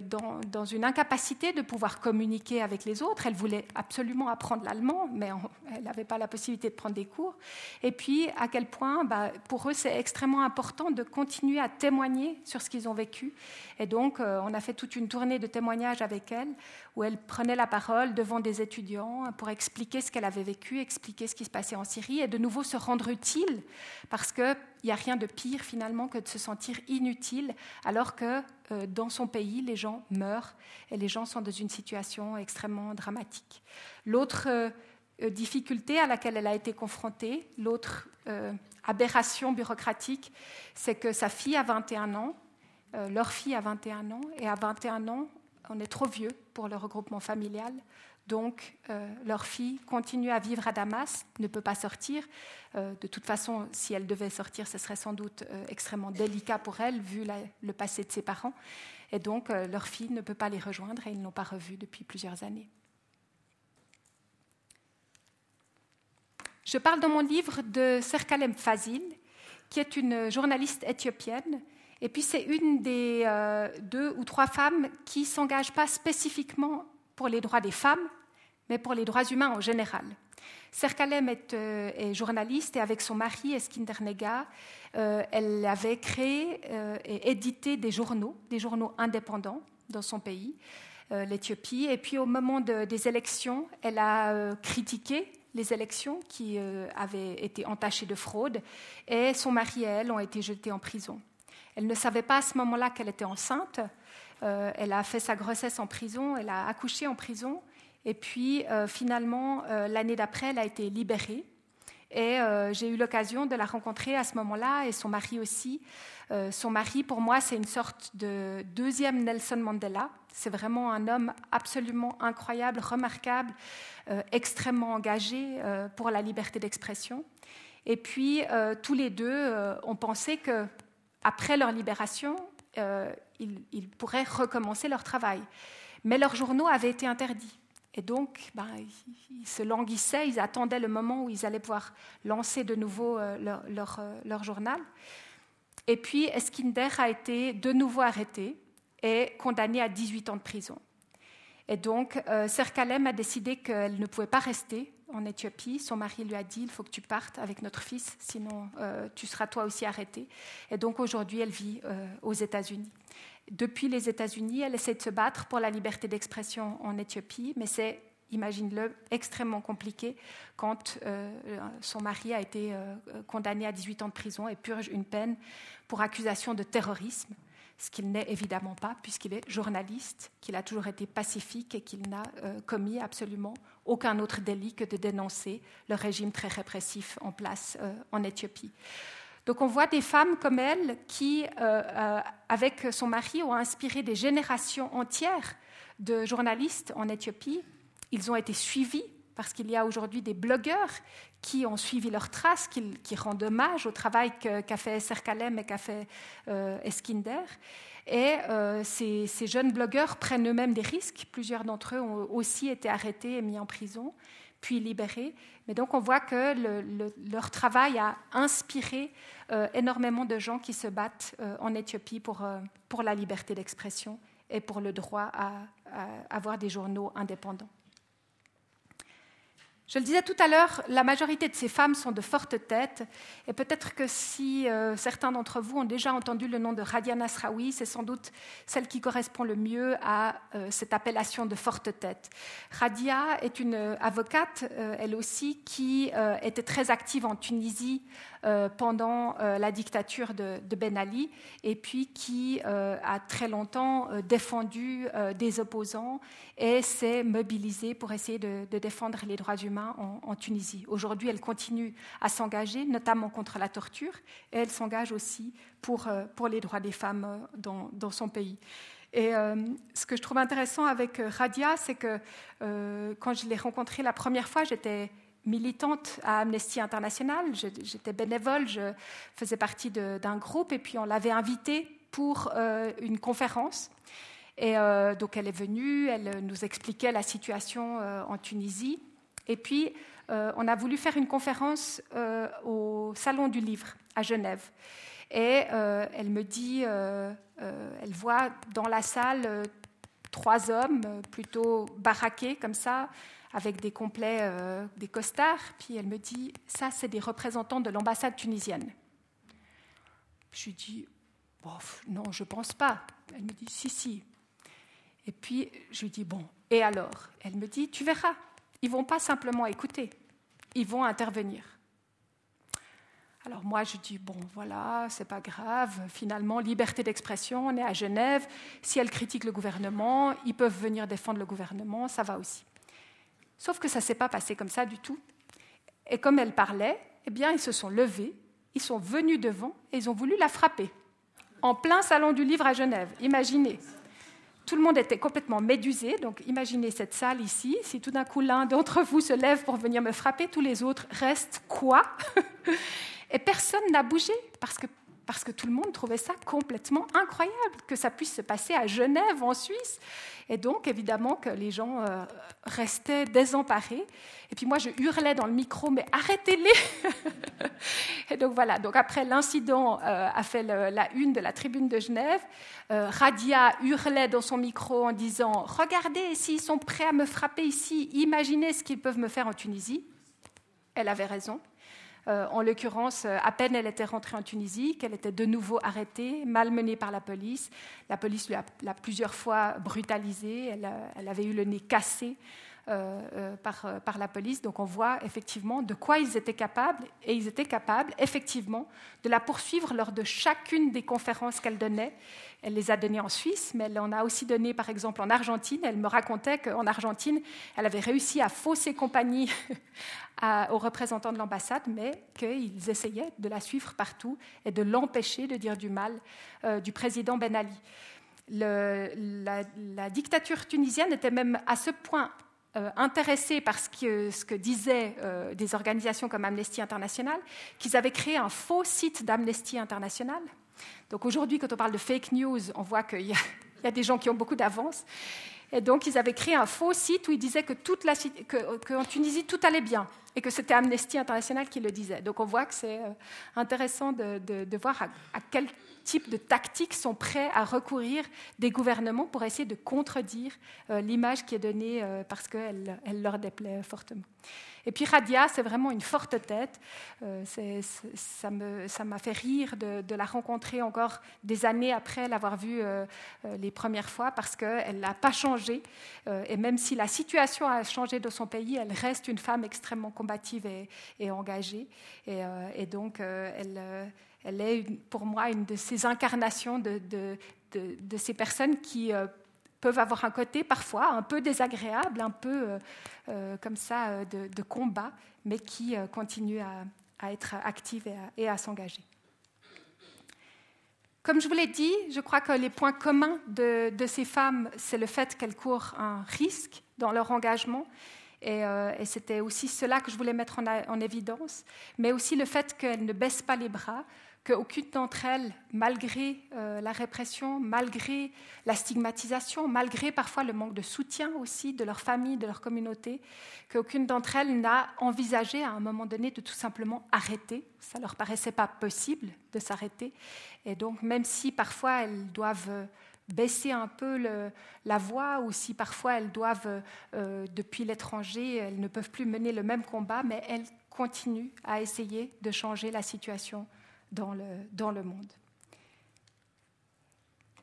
dans, une incapacité de pouvoir communiquer avec les autres. Elle voulait absolument apprendre l'allemand, mais elle n'avait pas la possibilité de prendre des cours. Et puis, à quel point, bah, pour eux, c'est extrêmement important de continuer à témoigner sur ce qu'ils ont vécu. Et donc, on a fait toute une tournée de témoignages avec elle, où elle prenait la parole devant des étudiants pour expliquer ce qu'elle avait vécu, expliquer ce qui se passait en Syrie, et de nouveau se rendre utile, parce qu'il n'y a rien de pire finalement que de se sentir inutile alors que euh, dans son pays, les gens meurent et les gens sont dans une situation extrêmement dramatique. L'autre euh, euh, difficulté à laquelle elle a été confrontée, l'autre aberration bureaucratique, c'est que sa fille a 21 ans, leur fille a 21 ans, et à 21 ans, on est trop vieux pour le regroupement familial. Donc, euh, leur fille continue à vivre à Damas, ne peut pas sortir. Euh, de toute façon, si elle devait sortir, ce serait sans doute euh, extrêmement délicat pour elle, vu le passé de ses parents. Et donc, leur fille ne peut pas les rejoindre et ils ne l'ont pas revue depuis plusieurs années. Je parle dans mon livre de Serkalem Fazil, qui est une journaliste éthiopienne. Et puis, c'est une des deux ou trois femmes qui ne s'engagent pas spécifiquement pour les droits des femmes, mais pour les droits humains en général. Serkalem euh, est, journaliste et avec son mari Eskinder Nega, euh, elle avait créé euh, et édité des journaux, des journaux indépendants dans son pays, l'Éthiopie. Et puis au moment des élections, elle a critiqué les élections qui avaient été entachées de fraude et son mari et elle ont été jetés en prison. Elle ne savait pas à ce moment-là qu'elle était enceinte. elle a fait sa grossesse en prison, elle a accouché en prison et puis, euh, finalement, euh, l'année d'après, elle a été libérée. Et euh, j'ai eu l'occasion de la rencontrer à ce moment-là, et son mari aussi. son mari, pour moi, c'est une sorte de deuxième Nelson Mandela. C'est vraiment un homme absolument incroyable, remarquable, extrêmement engagé pour la liberté d'expression. Et puis, tous les deux ont pensé que après leur libération, ils, ils pourraient recommencer leur travail. Mais leurs journaux avaient été interdits Et donc, ben, ils se languissaient, ils attendaient le moment où ils allaient pouvoir lancer de nouveau leur, leur, journal. Et puis, Eskinder a été de nouveau arrêté et condamné à 18 ans de prison. Et donc, euh, Serkalem a décidé qu'elle ne pouvait pas rester en Éthiopie. Son mari lui a dit il faut que tu partes avec notre fils, sinon euh, tu seras toi aussi arrêté. Et donc aujourd'hui, elle vit euh, aux États-Unis. Depuis les États-Unis, elle essaie de se battre pour la liberté d'expression en Éthiopie, mais c'est, imagine-le, extrêmement compliqué quand son mari a été condamné à 18 ans de prison et purge une peine pour accusation de terrorisme ce qu'il n'est évidemment pas, puisqu'il est journaliste, qu'il a toujours été pacifique et qu'il n'a euh, commis absolument aucun autre délit que de dénoncer le régime très répressif en place euh, en Éthiopie. Donc on voit des femmes comme elle qui, euh, avec son mari, ont inspiré des générations entières de journalistes en Éthiopie. Ils ont été suivis parce qu'il y a aujourd'hui des blogueurs qui ont suivi leurs traces, qui, rendent hommage au travail qu'a fait Serkalem et qu'a fait euh, Eskinder. Et euh, ces, jeunes blogueurs prennent eux-mêmes des risques. Plusieurs d'entre eux ont aussi été arrêtés et mis en prison, puis libérés. Mais donc on voit que leur travail a inspiré euh, énormément de gens qui se battent en Éthiopie pour, pour la liberté d'expression et pour le droit à avoir des journaux indépendants. Je le disais tout à l'heure, la majorité de ces femmes sont de fortes têtes, et peut-être que si euh, certains d'entre vous ont déjà entendu le nom de Radia Nasraoui, c'est sans doute celle qui correspond le mieux à euh, cette appellation de forte tête. Radia est une avocate, euh, elle aussi, qui était très active en Tunisie pendant la dictature de, Ben Ali, et puis qui a très longtemps défendu des opposants et s'est mobilisée pour essayer de défendre les droits humains en, Tunisie. Aujourd'hui, elle continue à s'engager, notamment contre la torture, et elle s'engage aussi pour, euh, pour les droits des femmes euh, dans, dans son pays. Et euh, ce que je trouve intéressant avec Radia, c'est que quand je l'ai rencontrée la première fois, j'étais militante à Amnesty International, j'étais bénévole, je faisais partie d'un groupe, et puis on l'avait invitée pour une conférence. Et donc elle est venue, elle nous expliquait la situation en Tunisie. Et puis, euh, on a voulu faire une conférence euh, au Salon du Livre à Genève. Et euh, elle me dit, elle voit dans la salle trois hommes plutôt baraqués comme ça, avec des complets, des costards. Puis elle me dit, ça, c'est des représentants de l'ambassade tunisienne. Je lui dis, non, je ne pense pas. Elle me dit, si, si. Et puis je lui dis, bon, et alors? Elle me dit, tu verras, ils vont pas simplement écouter, ils vont intervenir. Alors moi, je dis, bon, voilà, c'est pas grave, finalement, liberté d'expression, on est à Genève, si elles critiquent le gouvernement, ils peuvent venir défendre le gouvernement, ça va aussi. Sauf que ça ne s'est pas passé comme ça du tout. Et comme elle parlait, eh bien, ils se sont levés, ils sont venus devant et ils ont voulu la frapper. En plein salon du livre à Genève, imaginez. Tout le monde était complètement médusé. Donc imaginez cette salle ici. Si tout d'un coup l'un d'entre vous se lève pour venir me frapper, tous les autres restent quoi? Et personne n'a bougé parce que parce que tout le monde trouvait ça complètement incroyable que ça puisse se passer à Genève, en Suisse. Et donc, évidemment, que les gens euh, restaient désemparés. Et puis moi, je hurlais dans le micro, mais arrêtez-les Et donc voilà, donc après l'incident euh, a fait la une de la tribune de Genève. Euh, Radia hurlait dans son micro en disant, regardez, s'ils sont prêts à me frapper ici, imaginez ce qu'ils peuvent me faire en Tunisie. Elle avait raison. Euh, en l'occurrence, euh, à peine elle était rentrée en Tunisie, qu'elle était de nouveau arrêtée, malmenée par la police. La police l'a plusieurs fois brutalisée, elle, elle, avait eu le nez cassé. Euh, par, par, la police. Donc on voit effectivement de quoi ils étaient capables, et ils étaient capables effectivement de la poursuivre lors de chacune des conférences qu'elle donnait. Elle les a données en Suisse, mais elle en a aussi donné par exemple en Argentine. Elle me racontait qu'en Argentine, elle avait réussi à fausser compagnie aux représentants de l'ambassade, mais qu'ils essayaient de la suivre partout et de l'empêcher de dire du mal euh, du président Ben Ali. la, dictature tunisienne était même à ce point euh, intéressée par ce que, disaient euh, des organisations comme Amnesty International qu'ils avaient créé un faux site d'Amnesty International. Donc aujourd'hui, quand on parle de fake news, on voit qu'il y, a des gens qui ont beaucoup d'avance. Et donc, ils avaient créé un faux site où ils disaient que toute la, qu'en Tunisie, tout allait bien et que c'était Amnesty International qui le disait. Donc, on voit que c'est euh, intéressant de, voir à, quel type de tactiques sont prêts à recourir des gouvernements pour essayer de contredire euh, l'image qui est donnée euh, parce qu'elle elle leur déplaît fortement. Et puis Radia, c'est vraiment une forte tête. Euh, ça m'a fait rire de, la rencontrer encore des années après l'avoir vue les premières fois parce qu'elle n'a pas changé. et même si la situation a changé dans son pays, elle reste une femme extrêmement combative et, engagée. Et, donc, elle, elle, est pour moi une de ces incarnations de, ces personnes qui peuvent avoir un côté parfois un peu désagréable, un peu euh, euh, comme ça euh, de, combat, mais qui continuent à, être actives et à, s'engager. Comme je vous l'ai dit, je crois que les points communs de, ces femmes, c'est le fait qu'elles courent un risque dans leur engagement. Et, c'était aussi cela que je voulais mettre en évidence, mais aussi le fait qu'elles ne baissent pas les bras, qu'aucune d'entre elles, malgré euh, la répression, malgré la stigmatisation, malgré parfois le manque de soutien aussi de leur famille, de leur communauté, qu'aucune d'entre elles n'a envisagé à un moment donné de tout simplement arrêter. Ça ne leur paraissait pas possible de s'arrêter. Et donc, même si parfois elles doivent euh, baisser un peu la voix ou si parfois elles doivent, euh, depuis l'étranger, elles ne peuvent plus mener le même combat, mais elles continuent à essayer de changer la situation dans le, dans le monde.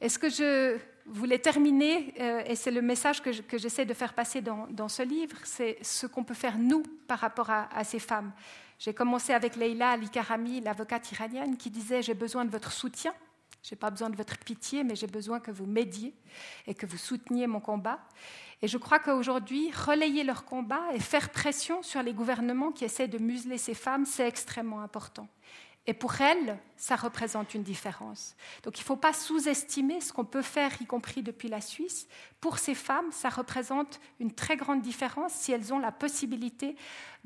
est ce que je voulais terminer, euh, et c'est le message que, j'essaie de faire passer dans, dans ce livre, c'est ce qu'on peut faire nous par rapport à, ces femmes. J'ai commencé avec Leila Ali-Karami, l'avocate iranienne, qui disait J'ai besoin de votre soutien, je n'ai pas besoin de votre pitié, mais j'ai besoin que vous m'aidiez et que vous souteniez mon combat. Et je crois qu'aujourd'hui, relayer leur combat et faire pression sur les gouvernements qui essaient de museler ces femmes, c'est extrêmement important. Et pour elles, ça représente une différence. Donc il ne faut pas sous-estimer ce qu'on peut faire, y compris depuis la Suisse. Pour ces femmes, ça représente une très grande différence si elles ont la possibilité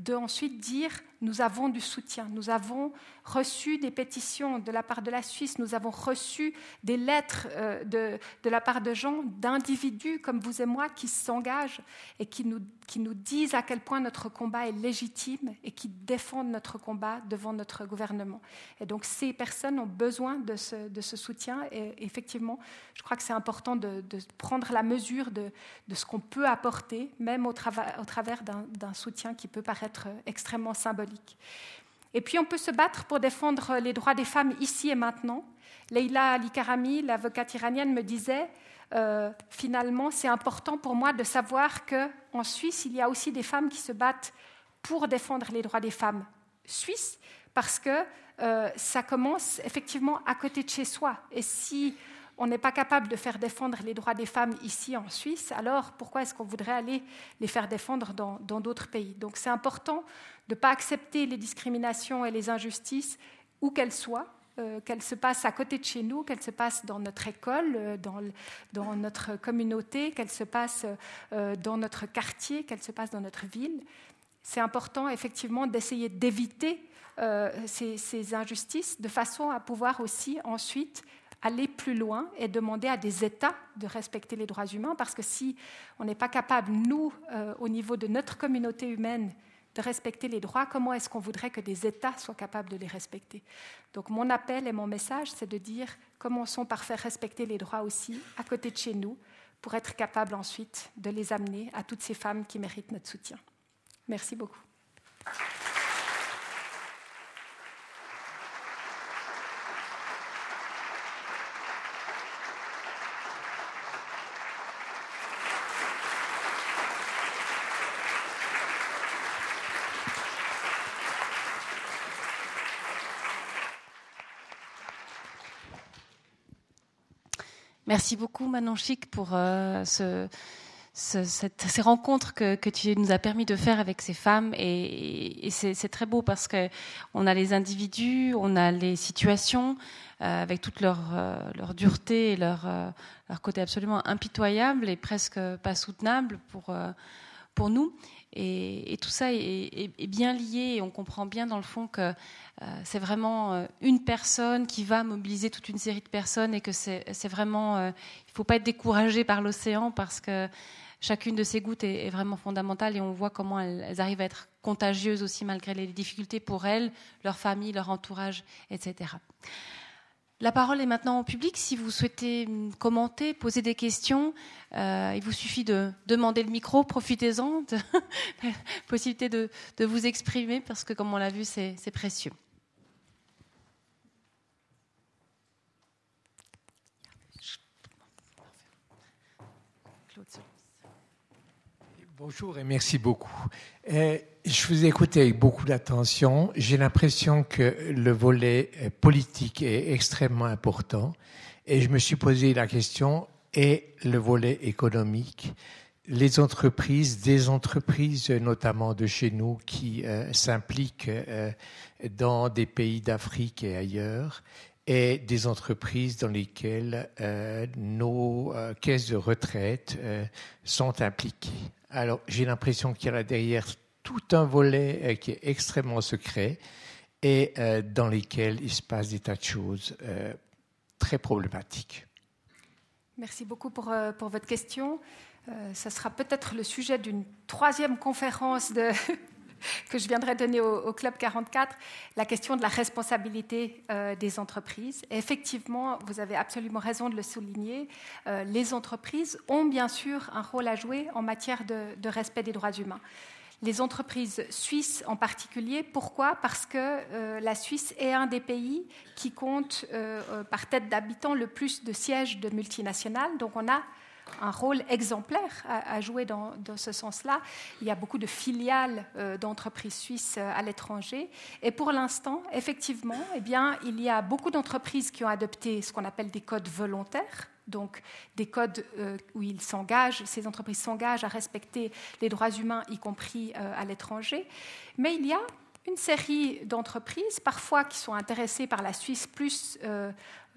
de ensuite dire nous avons du soutien, nous avons reçu des pétitions de la part de la Suisse, nous avons reçu des lettres euh, de, de la part de gens, d'individus comme vous et moi qui s'engagent et qui nous, qui nous disent à quel point notre combat est légitime et qui défendent notre combat devant notre gouvernement. Et donc ces personnes ont besoin de ce, de ce soutien et effectivement, je crois que c'est important de, de, prendre la mesure de, de ce qu'on peut apporter, même au, au travers d'un soutien qui peut paraître extrêmement symbolique. Et puis on peut se battre pour défendre les droits des femmes ici et maintenant. Leila Ali-Karami, l'avocate iranienne, me disait euh, finalement, c'est important pour moi de savoir qu'en Suisse, il y a aussi des femmes qui se battent pour défendre les droits des femmes suisses, parce que euh, ça commence effectivement à côté de chez soi. Et si on n'est pas capable de faire défendre les droits des femmes ici en Suisse, alors pourquoi est-ce qu'on voudrait aller les faire défendre dans d'autres pays? Donc c'est important de ne pas accepter les discriminations et les injustices, où qu'elles soient, euh, qu'elles se passent à côté de chez nous, qu'elles se passent dans notre école, euh, dans, notre communauté, qu'elles se passent euh, dans notre quartier, qu'elles se passent dans notre ville. C'est important effectivement d'essayer d'éviter ces, injustices de façon à pouvoir aussi ensuite aller plus loin et demander à des États de respecter les droits humains, parce que si on n'est pas capable, nous, euh, au niveau de notre communauté humaine, de respecter les droits, comment est-ce qu'on voudrait que des États soient capables de les respecter? Donc mon appel et mon message, c'est de dire commençons par faire respecter les droits aussi à côté de chez nous, pour être capable ensuite de les amener à toutes ces femmes qui méritent notre soutien. Merci beaucoup. Merci beaucoup Manon Chic pour euh, ce, ces rencontres que, tu nous as permis de faire avec ces femmes. Et, c'est très beau parce qu'on a les individus, on a les situations euh, avec toute leur, euh, leur dureté et leur, leur côté absolument impitoyable et presque pas soutenable pour, pour nous. Et, tout ça est, bien lié et on comprend bien dans le fond que c'est vraiment une personne qui va mobiliser toute une série de personnes et que c'est vraiment, il ne faut pas être découragé par l'océan parce que chacune de ces gouttes est, vraiment fondamentale et on voit comment elles, arrivent à être contagieuses aussi malgré les difficultés pour elles, leur famille, leur entourage, etc. La parole est maintenant au public. Si vous souhaitez commenter, poser des questions, euh, il vous suffit de demander le micro. Profitez-en de la possibilité de, vous exprimer parce que, comme on l'a vu, c'est précieux. Bonjour et merci beaucoup. Je vous ai écouté avec beaucoup d'attention. J'ai l'impression que le volet euh, politique est extrêmement important et je me suis posé la question et le volet économique? Les entreprises, des entreprises notamment de chez nous qui euh, s'impliquent dans des pays d'Afrique et ailleurs, et des entreprises dans lesquelles nos caisses de retraite sont impliquées. Alors, j'ai l'impression qu'il y a derrière tout un volet euh, qui est extrêmement secret et euh, dans lesquels il se passe des tas de choses euh, très problématiques. Merci beaucoup pour, votre question. ça sera peut-être le sujet d'une troisième conférence que je viendrai donner au, Club 44, la question de la responsabilité des entreprises. effectivement, vous avez absolument raison de le souligner, les entreprises ont bien sûr un rôle à jouer en matière de, respect des droits humains. Les entreprises suisses en particulier, pourquoi? Parce que euh, la Suisse est un des pays qui compte par tête d'habitant le plus de sièges de multinationales. Donc on a un rôle exemplaire à, jouer dans, ce sens-là. Il y a beaucoup de filiales euh, d'entreprises suisses euh, à l'étranger. Et pour l'instant, effectivement, eh bien, il y a beaucoup d'entreprises qui ont adopté ce qu'on appelle des codes volontaires donc des codes euh, où ils s'engagent, ces entreprises s'engagent à respecter les droits humains, y compris à l'étranger. Mais il y a une série d'entreprises, parfois qui sont intéressées par la Suisse plus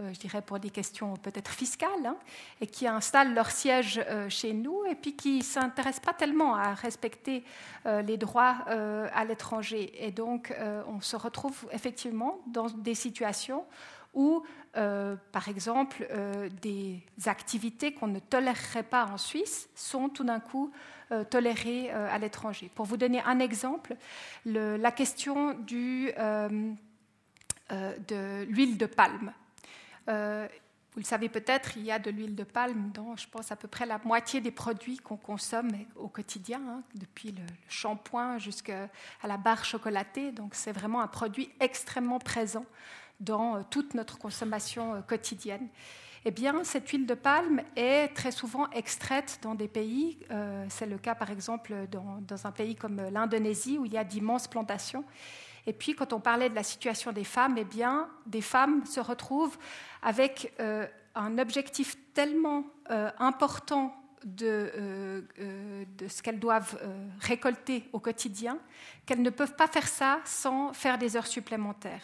euh, je dirais pour des questions peut-être fiscales, hein, et qui installent leur siège euh, chez nous et puis qui ne s'intéressent pas tellement à respecter euh, les droits à l'étranger. Et donc, on se retrouve effectivement dans des situations où, par exemple, des activités qu'on ne tolérerait pas en Suisse sont tout d'un coup tolérées à l'étranger. Pour vous donner un exemple, la question de l'huile de palme. Euh, vous le savez peut-être, il y a de l'huile de palme dans, je pense, à peu près la moitié des produits qu'on consomme au quotidien, hein, depuis le, shampoing jusqu'à la barre chocolatée. Donc c'est vraiment un produit extrêmement présent dans euh, toute notre consommation euh, quotidienne. Eh bien, cette huile de palme est très souvent extraite dans des pays. c'est le cas, par exemple, dans, un pays comme l'Indonésie, où il y a d'immenses plantations. Et puis, quand on parlait de la situation des femmes, eh bien, des femmes se retrouvent avec euh, un objectif tellement euh, important de, euh, de ce qu'elles doivent récolter au quotidien qu'elles ne peuvent pas faire ça sans faire des heures supplémentaires.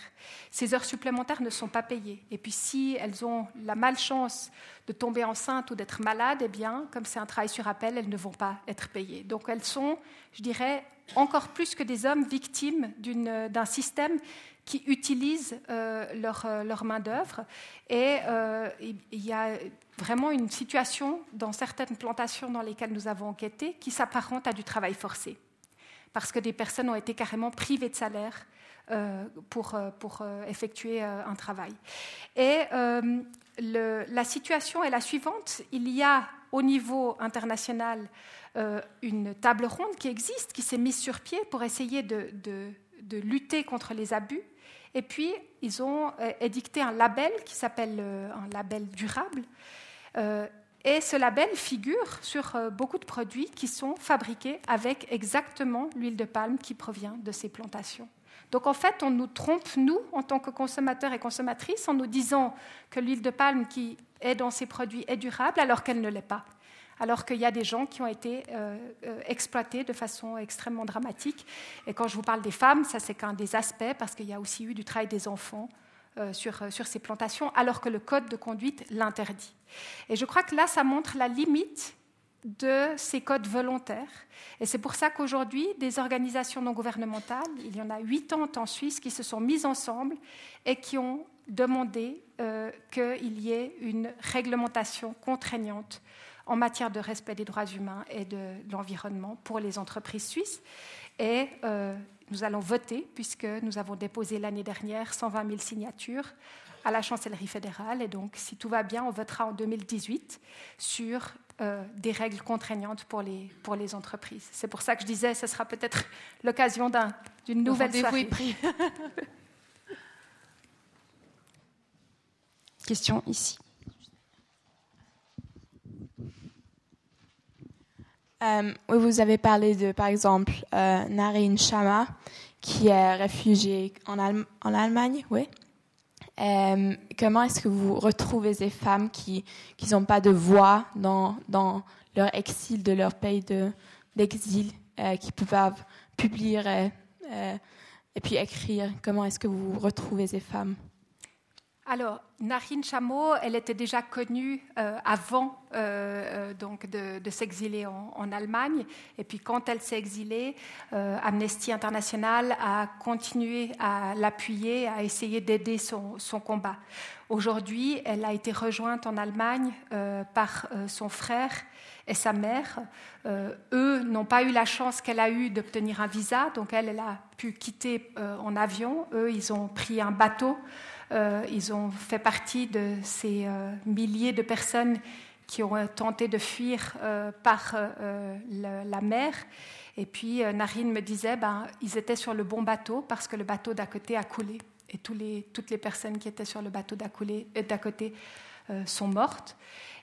Ces heures supplémentaires ne sont pas payées. Et puis si elles ont la malchance de tomber enceinte ou d'être malades, eh bien, comme c'est un travail sur appel, elles ne vont pas être payées. Donc elles sont, je dirais, encore plus que des hommes victimes d'un système qui utilise euh, leur, euh, main-d'œuvre. Et euh, il y a vraiment une situation dans certaines plantations dans lesquelles nous avons enquêté qui s'apparente à du travail forcé. Parce que des personnes ont été carrément privées de salaire pour, pour effectuer un travail. Et la situation est la suivante. Il y a au niveau international une table ronde qui existe, qui s'est mise sur pied pour essayer de, de, de lutter contre les abus. Et puis, ils ont euh, édicté un label qui s'appelle euh, un label durable. Euh, et ce label figure sur beaucoup de produits qui sont fabriqués avec exactement l'huile de palme qui provient de ces plantations. Donc en fait, on nous trompe, nous, en tant que consommateurs et consommatrices, en nous disant que l'huile de palme qui est dans ces produits est durable alors qu'elle ne l'est pas alors qu'il y a des gens qui ont été euh, euh, exploités de façon extrêmement dramatique. Et quand je vous parle des femmes, ça c'est qu'un des aspects, parce qu'il y a aussi eu du travail des enfants euh, sur, sur ces plantations, alors que le code de conduite l'interdit. Et je crois que là, ça montre la limite de ces codes volontaires. Et c'est pour ça qu'aujourd'hui, des organisations non gouvernementales, il y en a 80 en Suisse, qui se sont mises ensemble et qui ont demandé euh, qu'il y ait une réglementation contraignante en matière de respect des droits humains et de, l'environnement pour les entreprises suisses. Et euh, nous allons voter, puisque nous avons déposé l'année dernière 120 000 signatures à la chancellerie fédérale. Et donc, si tout va bien, on votera en 2018 sur euh, des règles contraignantes pour les, pour les entreprises. C'est pour ça que je disais, ce sera peut-être l'occasion d'une nouvelle soirée. Pris. Question ici. Euh, vous avez parlé de, par exemple, euh, Narin Shama, qui est réfugiée en, Allemagne, oui. Euh, comment est-ce que vous retrouvez ces femmes qui n'ont pas de voix dans, dans, leur exil de leur pays d'exil, euh, qui peuvent publier euh, et puis écrire? Comment est-ce que vous retrouvez ces femmes? Alors, Narin Chameau, elle était déjà connue euh, avant euh, euh, donc de, s'exiler en, Allemagne. Et puis, quand elle s'est exilée, Amnesty International a continué à l'appuyer, à essayer d'aider son, son, combat. Aujourd'hui, elle a été rejointe en Allemagne par son frère et sa mère. eux n'ont pas eu la chance qu'elle a eue d'obtenir un visa, donc elle, elle a pu quitter en avion. Eux, ils ont pris un bateau. Euh, ils ont fait partie de ces euh, milliers de personnes qui ont tenté de fuir euh, par la, mer. Et puis Narine me disait, ben, ils étaient sur le bon bateau parce que le bateau d'à côté a coulé. Et toutes les personnes qui étaient sur le bateau d'à côté sont mortes.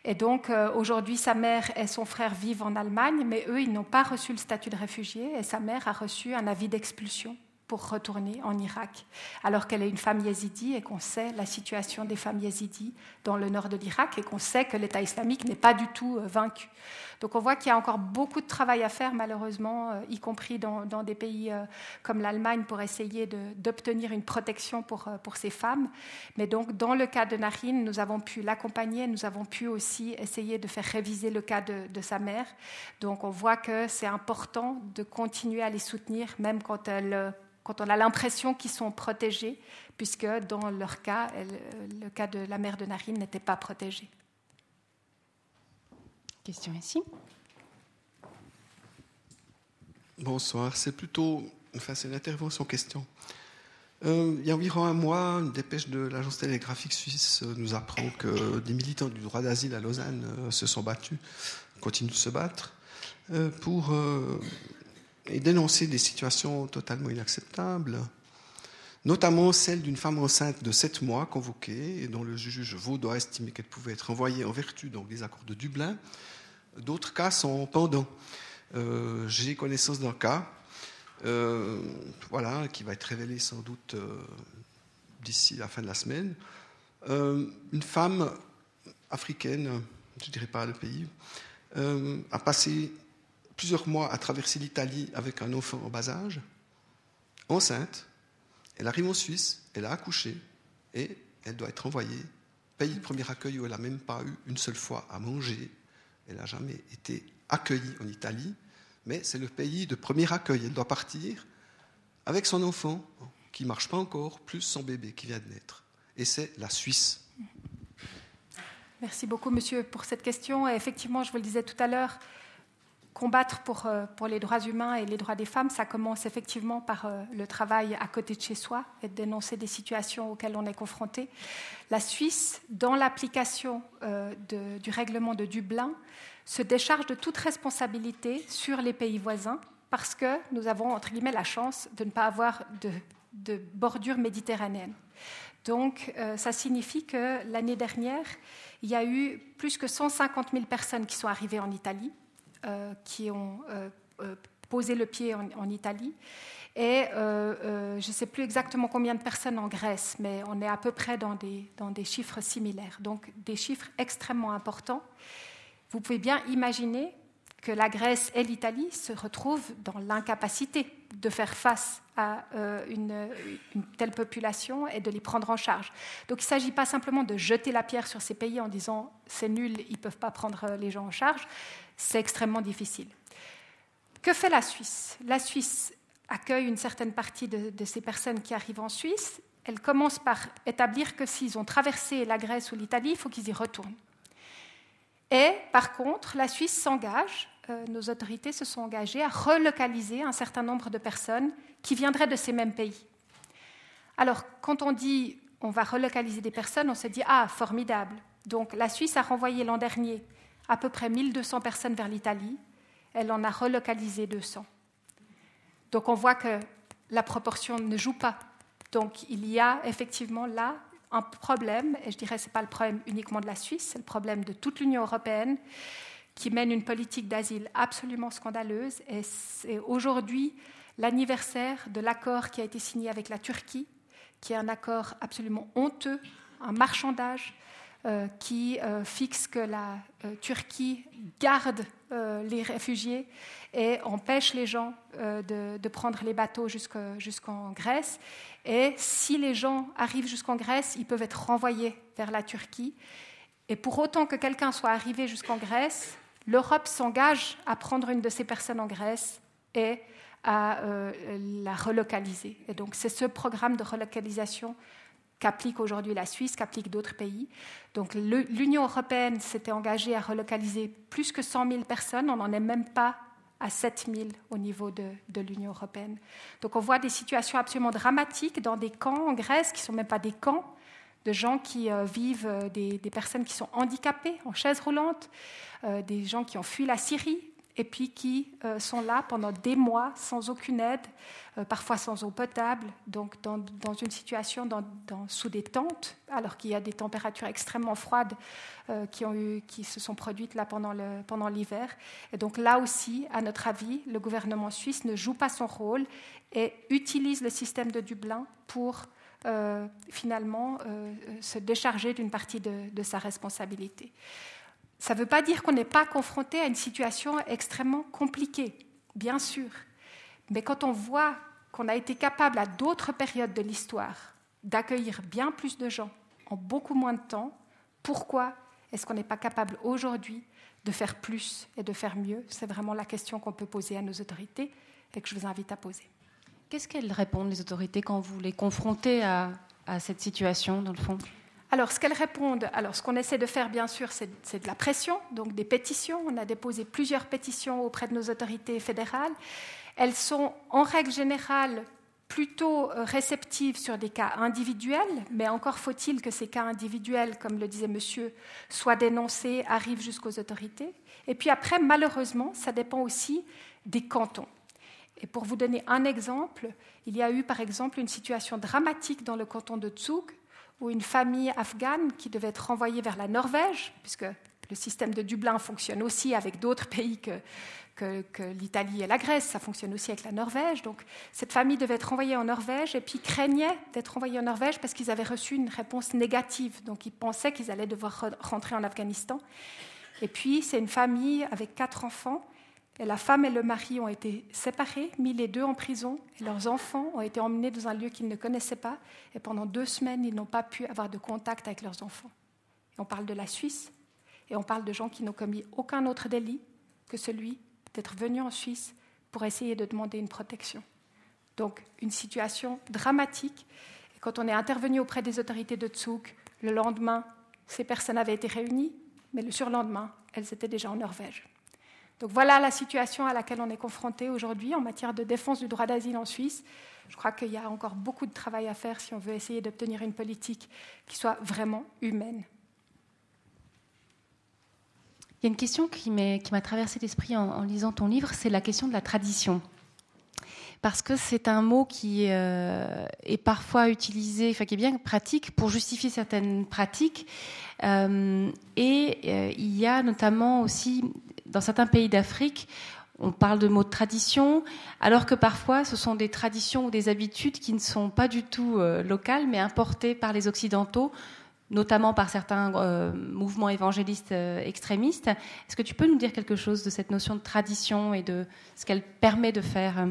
Et donc aujourd'hui, sa mère et son frère vivent en Allemagne, mais eux, ils n'ont pas reçu le statut de réfugié et sa mère a reçu un avis d'expulsion pour retourner en Irak, alors qu'elle est une femme yézidi et qu'on sait la situation des femmes yézidis dans le nord de l'Irak et qu'on sait que l'État islamique n'est pas du tout euh, vaincu. Donc on voit qu'il y a encore beaucoup de travail à faire, malheureusement, euh, y compris dans, des pays euh, comme l'Allemagne, pour essayer d'obtenir une protection pour, pour ces femmes. Mais donc dans le cas de Narine, nous avons pu l'accompagner, nous avons pu aussi essayer de faire réviser le cas de, de sa mère. Donc on voit que c'est important de continuer à les soutenir, même quand elles quand on a l'impression qu'ils sont protégés, puisque dans leur cas, le cas de la mère de Narine n'était pas protégé. Bonsoir, c'est plutôt, une intervention question. Euh, il y a environ un mois, une dépêche de l'agence télégraphique suisse nous apprend que des militants du droit d'asile à Lausanne euh, se sont battus, continuent de se battre, euh, pour dénoncer des situations totalement inacceptables, notamment celle d'une femme enceinte de 7 mois convoquée et dont le juge vaudois estimé qu'elle pouvait être envoyée en vertu donc, des accords de Dublin. D'autres cas sont pendants. Euh, j'ai connaissance d'un cas euh, voilà, qui va être révélé sans doute euh, d'ici la fin de la semaine. une femme africaine, je ne dirais pas le pays, a passé plusieurs mois à traverser l'Italie avec un enfant en bas âge, enceinte. Elle arrive en Suisse, elle a accouché et elle doit être envoyée, pays de premier accueil où elle n'a même pas eu une seule fois à manger. Elle n'a jamais été accueillie en Italie, mais c'est le pays de premier accueil. Elle doit partir avec son enfant qui ne marche pas encore, plus son bébé qui vient de naître. Et c'est la Suisse. Merci beaucoup, monsieur, pour cette question. Effectivement, je vous le disais tout à l'heure, combattre pour, euh, pour, les droits humains et les droits des femmes, ça commence effectivement par euh, le travail à côté de chez soi et de dénoncer des situations auxquelles on est confronté. La Suisse, dans l'application euh, du règlement de Dublin, se décharge de toute responsabilité sur les pays voisins parce que nous avons, entre guillemets, la chance de ne pas avoir de, bordure méditerranéenne. Donc, ça signifie que l'année dernière, il y a eu plus que 150 000 personnes qui sont arrivées en Italie qui ont euh, euh, posé le pied en, Italie. Et je ne sais plus exactement combien de personnes en Grèce, mais on est à peu près dans des, chiffres similaires. Donc des chiffres extrêmement importants. Vous pouvez bien imaginer que la Grèce et l'Italie se retrouvent dans l'incapacité de faire face à une, telle population et de les prendre en charge. Donc il ne s'agit pas simplement de jeter la pierre sur ces pays en disant c'est nul, ils ne peuvent pas prendre les gens en charge c'est extrêmement difficile. Que fait la Suisse? La Suisse accueille une certaine partie de, ces personnes qui arrivent en Suisse. Elle commence par établir que s'ils ont traversé la Grèce ou l'Italie, il faut qu'ils y retournent. Et par contre, la Suisse s'engage, euh, nos autorités se sont engagées à relocaliser un certain nombre de personnes qui viendraient de ces mêmes pays. Alors, quand on dit on va relocaliser des personnes, on se dit ah, formidable. Donc, la Suisse a renvoyé l'an dernier à peu près 1200 personnes vers l'Italie. Elle en a relocalisé 200. Donc, on voit que la proportion ne joue pas. Donc, il y a effectivement là un problème, et je dirais que ce n'est pas le problème uniquement de la Suisse, c'est le problème de toute l'Union européenne qui mène une politique d'asile absolument scandaleuse. Et c'est aujourd'hui l'anniversaire de l'accord qui a été signé avec la Turquie, qui est un accord absolument honteux, un marchandage qui euh, fixe que la euh, Turquie garde les réfugiés et empêche les gens de, prendre les bateaux jusqu'en Grèce. Et si les gens arrivent jusqu'en Grèce, ils peuvent être renvoyés vers la Turquie. Et pour autant que quelqu'un soit arrivé jusqu'en Grèce, l'Europe s'engage à prendre une de ces personnes en Grèce et à la relocaliser. Et donc c'est ce programme de relocalisation qu'applique aujourd'hui la Suisse, qu'applique d'autres pays. Donc l'Union européenne s'était engagée à relocaliser plus que 100 000 personnes, on n'en est même pas à 7 000 au niveau de, l'Union européenne. Donc on voit des situations absolument dramatiques dans des camps en Grèce qui ne sont même pas des camps, de gens qui euh, vivent, euh, des, des, personnes qui sont handicapées en chaise roulante, euh, des gens qui ont fui la Syrie, et puis qui euh, sont là pendant des mois sans aucune aide, euh, parfois sans eau potable, donc dans, une situation sous des tentes, alors qu'il y a des températures extrêmement froides euh, qui, se sont produites là pendant, l'hiver. Et donc là aussi, à notre avis, le gouvernement suisse ne joue pas son rôle et utilise le système de Dublin pour finalement se décharger d'une partie de sa responsabilité. Ça ne veut pas dire qu'on n'est pas confronté à une situation extrêmement compliquée, bien sûr. Mais quand on voit qu'on a été capable à d'autres périodes de l'histoire d'accueillir bien plus de gens en beaucoup moins de temps, pourquoi est-ce qu'on n'est pas capable aujourd'hui de faire plus et de faire mieux? C'est vraiment la question qu'on peut poser à nos autorités et que je vous invite à poser. Qu'est-ce qu'elles répondent, les autorités, quand vous les confrontez à, cette situation, dans le fond? Alors, ce qu'elles répondent, alors ce qu'on essaie de faire, bien sûr, c'est de la pression, donc des pétitions. On a déposé plusieurs pétitions auprès de nos autorités fédérales. Elles sont, en règle générale, plutôt euh, réceptives sur des cas individuels, mais encore faut-il que ces cas individuels, comme le disait monsieur, soient dénoncés, arrivent jusqu'aux autorités. Et puis après, malheureusement, ça dépend aussi des cantons. Et pour vous donner un exemple, il y a eu par exemple une situation dramatique dans le canton de Zug ou une famille afghane qui devait être renvoyée vers la Norvège, puisque le système de Dublin fonctionne aussi avec d'autres pays que l'Italie et la Grèce, ça fonctionne aussi avec la Norvège. Donc cette famille devait être renvoyée en Norvège et puis craignait d'être renvoyée en Norvège parce qu'ils avaient reçu une réponse négative. Donc ils pensaient qu'ils allaient devoir rentrer en Afghanistan. Et puis c'est une famille avec quatre enfants la femme et le mari ont été séparés, mis les deux en prison, et leurs enfants ont été emmenés dans un lieu qu'ils ne connaissaient pas, et pendant deux semaines, ils n'ont pas pu avoir de contact avec leurs enfants. On parle de la Suisse, et on parle de gens qui n'ont commis aucun autre délit que celui d'être venus en Suisse pour essayer de demander une protection. Donc, une situation dramatique. Quand on est intervenu auprès des autorités de Zug, le lendemain, ces personnes avaient été réunies, mais le surlendemain, elles étaient déjà en Norvège. Donc voilà la situation à laquelle on est confronté aujourd'hui en matière de défense du droit d'asile en Suisse. Je crois qu'il y a encore beaucoup de travail à faire si on veut essayer d'obtenir une politique qui soit vraiment humaine. Il y a une question qui m'a traversé l'esprit en, lisant ton livre, c'est la question de la tradition. Parce que c'est un mot qui euh, est parfois utilisé, enfin qui est bien pratique pour justifier certaines pratiques. Euh, et euh, il y a notamment aussi dans certains pays d'Afrique, on parle de mots de tradition, alors que parfois ce sont des traditions ou des habitudes qui ne sont pas du tout euh, locales, mais importées par les Occidentaux, notamment par certains euh, mouvements évangélistes euh, extrémistes. Est-ce que tu peux nous dire quelque chose de cette notion de tradition et de ce qu'elle permet de faire?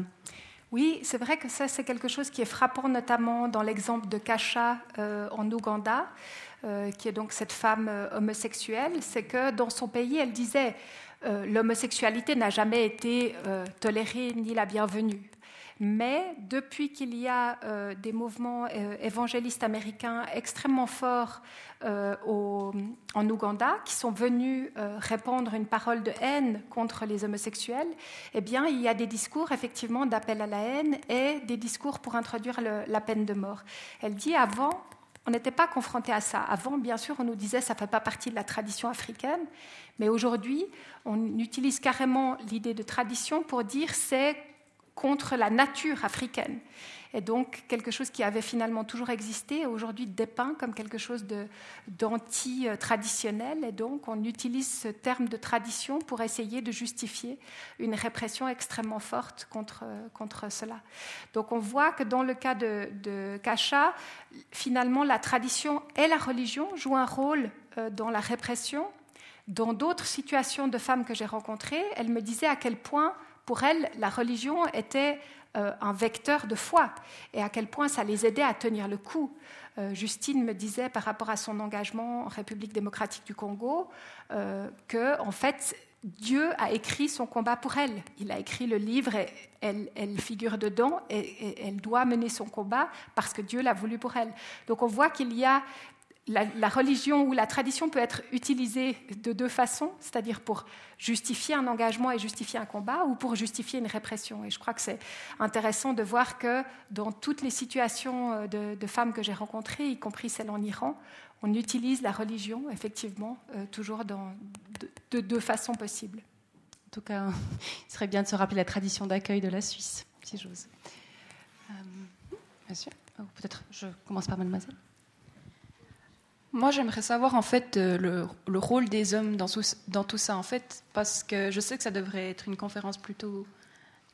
Oui, c'est vrai que ça, c'est quelque chose qui est frappant, notamment dans l'exemple de Kasha en Ouganda, qui est donc cette femme homosexuelle. C'est que dans son pays, elle disait l'homosexualité n'a jamais été tolérée ni la bienvenue. Mais depuis qu'il y a euh, des mouvements euh, évangélistes américains extrêmement forts euh, en Ouganda, qui sont venus répandre une parole de haine contre les homosexuels, eh bien, il y a des discours effectivement d'appel à la haine et des discours pour introduire la peine de mort. Elle dit avant, on n'était pas confronté à ça. Avant, bien sûr, on nous disait ça ne fait pas partie de la tradition africaine, mais aujourd'hui, on utilise carrément l'idée de tradition pour dire c'est contre la nature africaine. Et donc quelque chose qui avait finalement toujours existé, aujourd'hui dépeint comme quelque chose d'anti-traditionnel. Et donc on utilise ce terme de tradition pour essayer de justifier une répression extrêmement forte contre, contre cela. Donc on voit que dans le cas de, de Kacha, finalement la tradition et la religion jouent un rôle euh, dans la répression. Dans d'autres situations de femmes que j'ai rencontrées, elles me disaient à quel point pour elles, la religion était un vecteur de foi et à quel point ça les aidait à tenir le coup. Euh, Justine me disait par rapport à son engagement en République démocratique du Congo euh, que, en fait, Dieu a écrit son combat pour elle. Il a écrit le livre et elle, figure dedans et, elle doit mener son combat parce que Dieu l'a voulu pour elle. Donc on voit qu'il y a la, religion ou la tradition peut être utilisée de deux façons, c'est-à-dire pour justifier un engagement et justifier un combat, ou pour justifier une répression. Et je crois que c'est intéressant de voir que dans toutes les situations euh, de, femmes que j'ai rencontrées, y compris celles en Iran, on utilise la religion, effectivement, euh, toujours de, deux façons possibles. En tout cas, il serait bien de se rappeler la tradition d'accueil de la Suisse, si j'ose. Euh, monsieur, oh, peut-être je commence par mademoiselle. Moi, j'aimerais savoir en fait euh, le, rôle des hommes dans, tout ça, en fait, parce que je sais que ça devrait être une conférence plutôt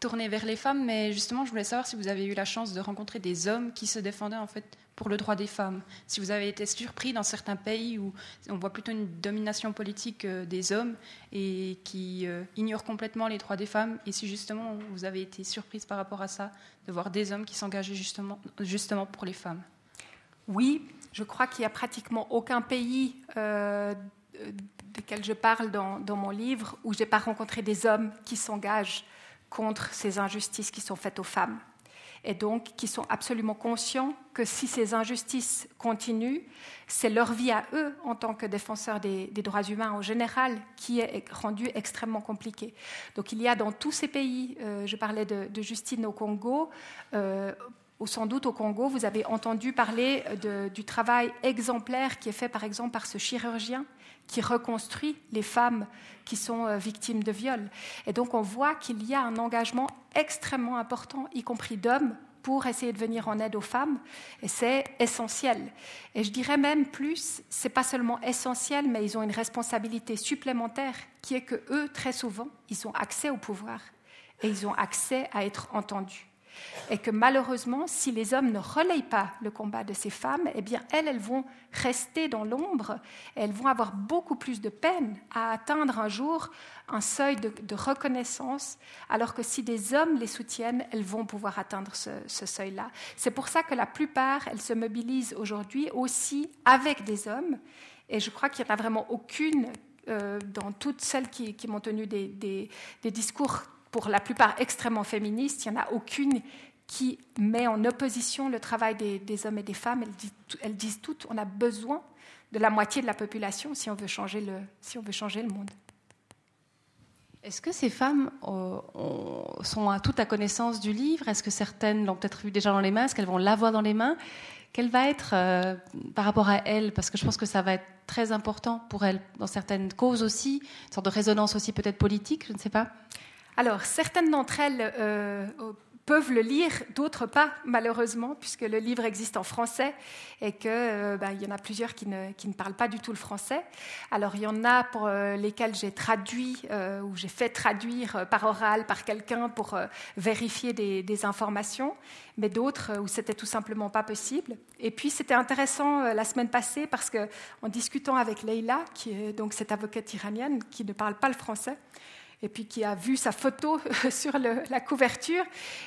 tournée vers les femmes, mais justement, je voulais savoir si vous avez eu la chance de rencontrer des hommes qui se défendaient en fait pour le droit des femmes. Si vous avez été surpris dans certains pays où on voit plutôt une domination politique euh, des hommes et qui euh, ignorent complètement les droits des femmes, et si justement vous avez été surprise par rapport à ça, de voir des hommes qui s'engageaient justement pour les femmes. Oui, je crois qu'il n'y a pratiquement aucun pays euh, desquels je parle dans, mon livre où je n'ai pas rencontré des hommes qui s'engagent contre ces injustices qui sont faites aux femmes. Et donc qui sont absolument conscients que si ces injustices continuent, c'est leur vie à eux, en tant que défenseurs des, droits humains en général, qui est rendue extrêmement compliquée. Donc il y a dans tous ces pays, euh, je parlais de, Justine au Congo, euh, ou sans doute au Congo, vous avez entendu parler du travail exemplaire qui est fait par exemple par ce chirurgien qui reconstruit les femmes qui sont euh, victimes de viol. Et donc on voit qu'il y a un engagement extrêmement important, y compris d'hommes, pour essayer de venir en aide aux femmes, et c'est essentiel. Et je dirais même plus, c'est pas seulement essentiel, mais ils ont une responsabilité supplémentaire qui est que eux, très souvent, ils ont accès au pouvoir et ils ont accès à être entendus et que malheureusement, si les hommes ne relayent pas le combat de ces femmes, eh bien elles, elles vont rester dans l'ombre, elles vont avoir beaucoup plus de peine à atteindre un jour un seuil de, reconnaissance, alors que si des hommes les soutiennent, elles vont pouvoir atteindre ce, seuil-là. C'est pour ça que la plupart, elles se mobilisent aujourd'hui aussi avec des hommes, et je crois qu'il n'y en a vraiment aucune euh, dans toutes celles qui, m'ont tenu des, des discours pour la plupart extrêmement féministes, il n'y en a aucune qui met en opposition le travail des, hommes et des femmes. Elles disent, toutes on a besoin de la moitié de la population si on veut changer le, monde. Est-ce que ces femmes euh, sont à toute à connaissance du livre? Est-ce que certaines l'ont peut-être vu déjà dans les mains? Est-ce qu'elles vont l'avoir dans les mains? Quelle va être, euh, par rapport à elles, parce que je pense que ça va être très important pour elles, dans certaines causes aussi, une sorte de résonance aussi peut-être politique, je ne sais pas alors, certaines d'entre elles euh, peuvent le lire, d'autres pas, malheureusement, puisque le livre existe en français et qu'il euh, ben, y en a plusieurs qui ne, parlent pas du tout le français. Alors, il y en a pour euh, lesquels j'ai traduit ou j'ai fait traduire par oral par quelqu'un pour vérifier des, des, informations, mais d'autres où c'était tout simplement pas possible. Et puis, c'était intéressant la semaine passée parce qu'en discutant avec Leila, qui est donc cette avocate iranienne qui ne parle pas le français, et puis qui a vu sa photo sur la couverture,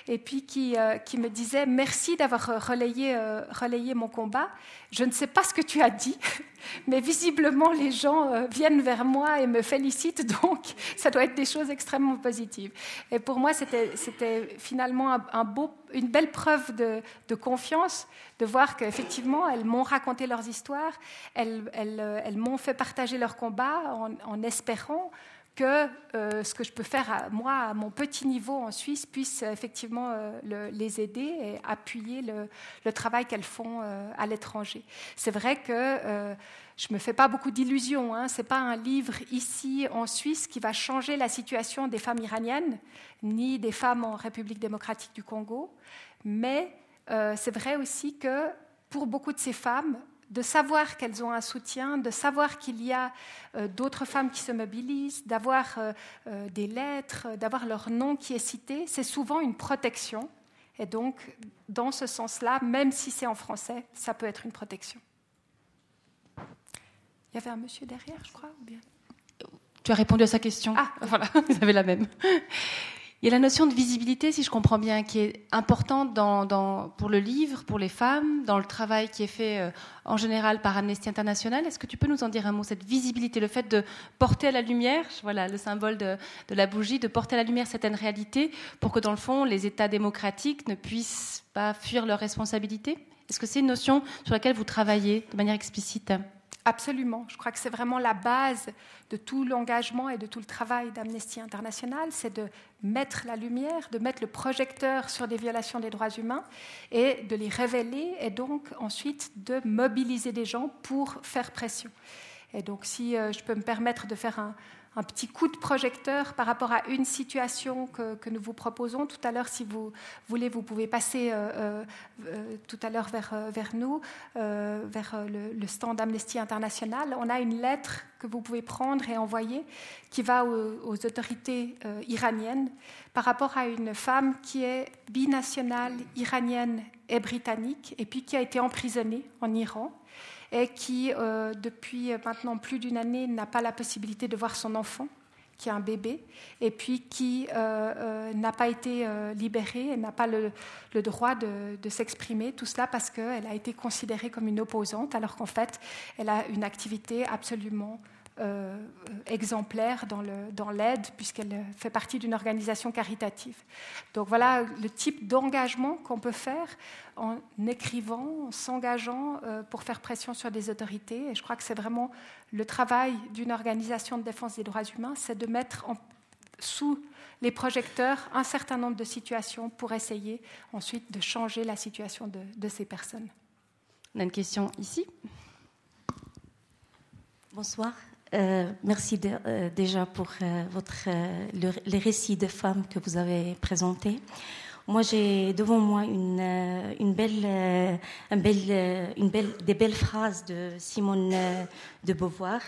et puis qui, euh, me disait merci d'avoir relayé, euh, relayé mon combat. Je ne sais pas ce que tu as dit, mais visiblement les gens euh, viennent vers moi et me félicitent, donc ça doit être des choses extrêmement positives. Et pour moi, c'était finalement une belle preuve de, confiance de voir qu'effectivement, elles m'ont raconté leurs histoires, elles, m'ont fait partager leur combat en espérant que euh, ce que je peux faire, à, moi, à mon petit niveau en Suisse, puisse euh, effectivement euh, les aider et appuyer le, travail qu'elles font à l'étranger. C'est vrai que je ne me fais pas beaucoup d'illusions. Hein. Ce n'est pas un livre ici en Suisse qui va changer la situation des femmes iraniennes, ni des femmes en République démocratique du Congo. Mais c'est vrai aussi que pour beaucoup de ces femmes, de savoir qu'elles ont un soutien, de savoir qu'il y a euh, d'autres femmes qui se mobilisent, d'avoir euh, euh, des lettres, d'avoir leur nom qui est cité, c'est souvent une protection. Et donc, dans ce sens-là, même si c'est en français, ça peut être une protection. Il y avait un monsieur derrière, je crois. Ou bien... Tu as répondu à sa question. Ah, voilà, vous avez la même. A la notion de visibilité, si je comprends bien, qui est importante pour le livre, pour les femmes, dans le travail qui est fait euh, en général par Amnesty International. Est-ce que tu peux nous en dire un mot, cette visibilité, le fait de porter à la lumière, voilà le symbole de, la bougie, de porter à la lumière certaines réalités pour que dans le fond, les États démocratiques ne puissent pas fuir leurs responsabilités? Est-ce que c'est une notion sur laquelle vous travaillez de manière explicite? Absolument. Je crois que c'est vraiment la base de tout l'engagement et de tout le travail d'Amnesty International, c'est de mettre la lumière, de mettre le projecteur sur des violations des droits humains et de les révéler et donc ensuite de mobiliser des gens pour faire pression. Et donc si euh, je peux me permettre de faire un, un petit coup de projecteur par rapport à une situation que, nous vous proposons. Tout à l'heure, si vous voulez, vous pouvez passer euh, euh, euh, tout à l'heure vers, nous, vers le, stand d'Amnesty International. On a une lettre que vous pouvez prendre et envoyer qui va aux, aux autorités iraniennes par rapport à une femme qui est binationale iranienne et britannique et puis qui a été emprisonnée en Iran et qui, euh, depuis maintenant plus d'une année, n'a pas la possibilité de voir son enfant, qui est un bébé, et puis qui euh, euh, n'a pas été libérée, n'a pas le, droit de s'exprimer, tout cela parce qu'elle a été considérée comme une opposante, alors qu'en fait, elle a une activité absolument euh, exemplaire dans l'aide, puisqu'elle fait partie d'une organisation caritative. Donc voilà le type d'engagement qu'on peut faire en écrivant, en s'engageant euh, pour faire pression sur des autorités. Et je crois que c'est vraiment le travail d'une organisation de défense des droits humains, c'est de mettre sous les projecteurs un certain nombre de situations pour essayer ensuite de changer la situation de ces personnes. On a une question ici. Bonsoir. Euh, merci euh, déjà pour euh, votre, les récits de femmes que vous avez présentés. Moi, j'ai devant moi une, une, belle, une, belle, une belle, des belles phrases de Simone de Beauvoir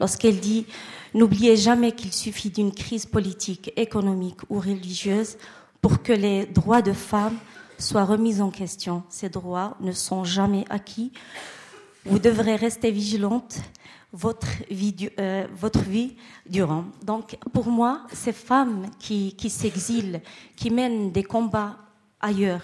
lorsqu'elle dit N'oubliez jamais qu'il suffit d'une crise politique, économique ou religieuse pour que les droits de femmes soient remis en question. Ces droits ne sont jamais acquis. Vous devrez rester vigilante votre vie, euh, votre vie durant. Donc, pour moi, ces femmes qui, s'exilent, qui mènent des combats ailleurs,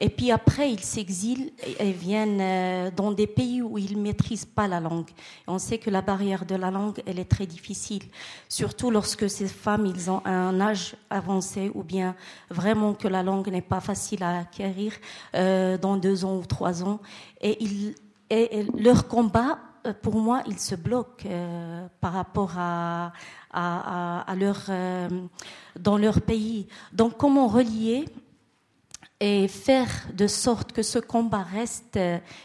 et puis après, ils s'exilent et viennent euh, dans des pays où ils ne maîtrisent pas la langue. on sait que la barrière de la langue, elle est très difficile, surtout lorsque ces femmes, ils ont un âge avancé ou bien vraiment que la langue n'est pas facile à acquérir euh, dans deux ans ou trois ans. Et, ils, et leur combat pour moi, ils se bloquent euh, par rapport à, à, leur, euh, dans leur pays. Donc, comment relier et faire de sorte que ce combat reste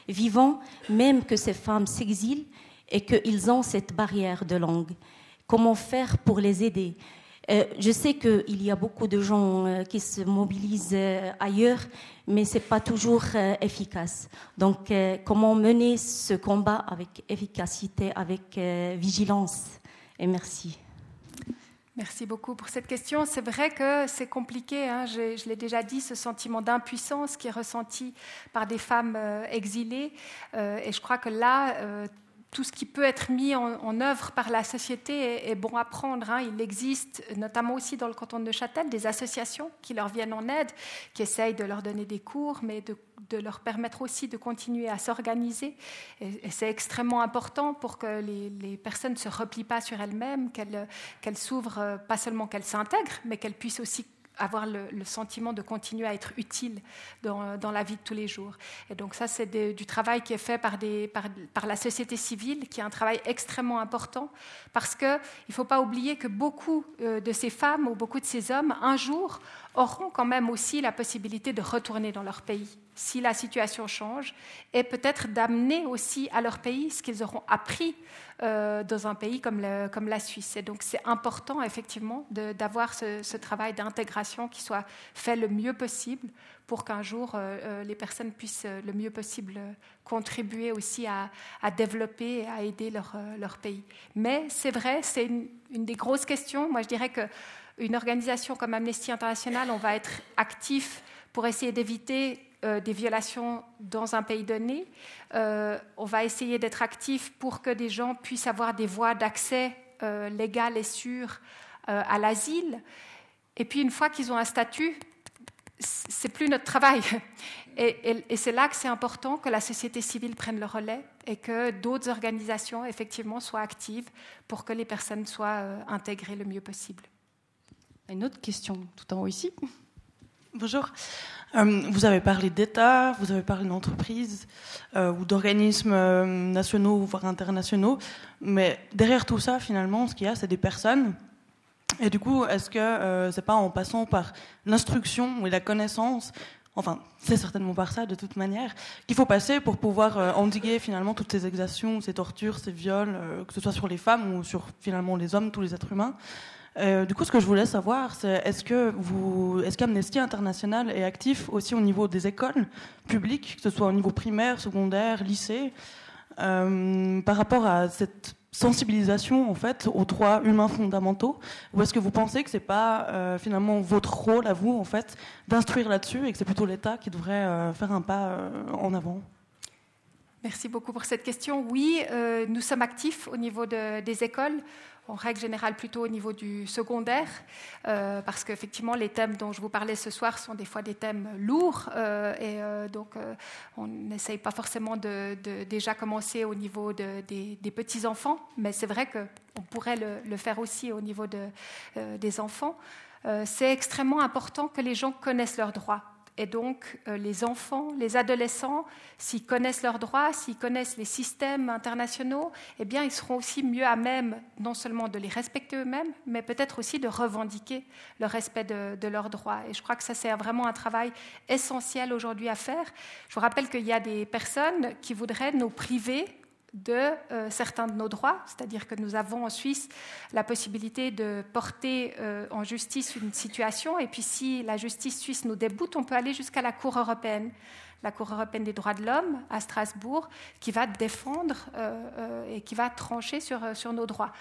vivant, même que ces femmes s'exilent et qu'ils ont cette barrière de langue? Comment faire pour les aider? Euh, je sais qu'il y a beaucoup de gens euh, qui se mobilisent euh, ailleurs, mais ce n'est pas toujours efficace. Donc, comment mener ce combat avec efficacité, avec vigilance? Et merci. Merci beaucoup pour cette question. C'est vrai que c'est compliqué, hein. je, je l'ai déjà dit, ce sentiment d'impuissance qui est ressenti par des femmes exilées. et je crois que là, tout ce qui peut être mis en, œuvre par la société est, bon à prendre. Hein. Il existe, notamment aussi dans le canton de Neuchâtel, des associations qui leur viennent en aide, qui essayent de leur donner des cours, mais de, leur permettre aussi de continuer à s'organiser. Et, c'est extrêmement important pour que les, personnes ne se replient pas sur elles-mêmes, qu'elles s'ouvrent, euh, pas seulement qu'elles s'intègrent, mais qu'elles puissent aussi avoir le, sentiment de continuer à être utile dans, dans, la vie de tous les jours. Et donc ça, c'est du travail qui est fait par, des, par, par, la société civile, qui est un travail extrêmement important, parce qu'il ne faut pas oublier que beaucoup euh, de ces femmes ou beaucoup de ces hommes, un jour, auront quand même aussi la possibilité de retourner dans leur pays si la situation change, et peut-être d'amener aussi à leur pays ce qu'ils auront appris euh, dans un pays comme, comme, la Suisse. Et donc c'est important effectivement d'avoir ce, travail d'intégration qui soit fait le mieux possible pour qu'un jour euh, euh, les personnes puissent le mieux possible contribuer aussi à, développer et à aider leur, pays. Mais c'est vrai, c'est une, une, des grosses questions. Moi je dirais qu'une organisation comme Amnesty International, on va être actif pour essayer d'éviter euh, des violations dans un pays donné. Euh, on va essayer d'être actif pour que des gens puissent avoir des voies d'accès euh, légales et sûres à l'asile. Et puis une fois qu'ils ont un statut, c'est plus notre travail. Et, et c'est là que c'est important que la société civile prenne le relais et que d'autres organisations effectivement soient actives pour que les personnes soient intégrées le mieux possible. Une autre question tout en haut ici. Bonjour. Euh, vous avez parlé d'État, vous avez parlé d'entreprises euh, ou d'organismes euh, nationaux voire internationaux, mais derrière tout ça, finalement, ce qu'il y a, c'est des personnes. Et du coup, est-ce que c'est pas en passant par l'instruction et la connaissance, enfin, c'est certainement par ça de toute manière, qu'il faut passer pour pouvoir endiguer finalement toutes ces exactions, ces tortures, ces viols, que ce soit sur les femmes ou sur finalement les hommes, tous les êtres humains? Euh, du coup, ce que je voulais savoir, c'est est-ce que vous, est-ce qu'Amnesty International est actif aussi au niveau des écoles publiques, que ce soit au niveau primaire, secondaire, lycée, euh, par rapport à cette sensibilisation en fait aux droits humains fondamentaux? Ou est-ce que vous pensez que c'est pas euh, finalement votre rôle à vous en fait d'instruire là-dessus et que c'est plutôt l'État qui devrait faire un pas en avant? Merci beaucoup pour cette question. Oui, nous sommes actifs au niveau des écoles en règle générale plutôt au niveau du secondaire, euh, parce qu'effectivement les thèmes dont je vous parlais ce soir sont des fois des thèmes lourds, euh, et euh, donc on n'essaye pas forcément de, déjà commencer au niveau des, petits-enfants, mais c'est vrai qu'on pourrait le, faire aussi au niveau des enfants. c'est extrêmement important que les gens connaissent leurs droits. Et donc, euh, les enfants, les adolescents, s'ils connaissent leurs droits, s'ils connaissent les systèmes internationaux, eh bien, ils seront aussi mieux à même non seulement de les respecter eux-mêmes, mais peut-être aussi de revendiquer le respect de, de, leurs droits. Et je crois que ça, c'est vraiment un travail essentiel aujourd'hui à faire. Je vous rappelle qu'il y a des personnes qui voudraient nous priver de euh, certains de nos droits, c'est-à-dire que nous avons en Suisse la possibilité de porter euh, en justice une situation, et puis si la justice suisse nous déboute, on peut aller jusqu'à la Cour européenne, la Cour européenne des droits de l'homme à Strasbourg, qui va défendre euh, et qui va trancher sur, sur nos droits.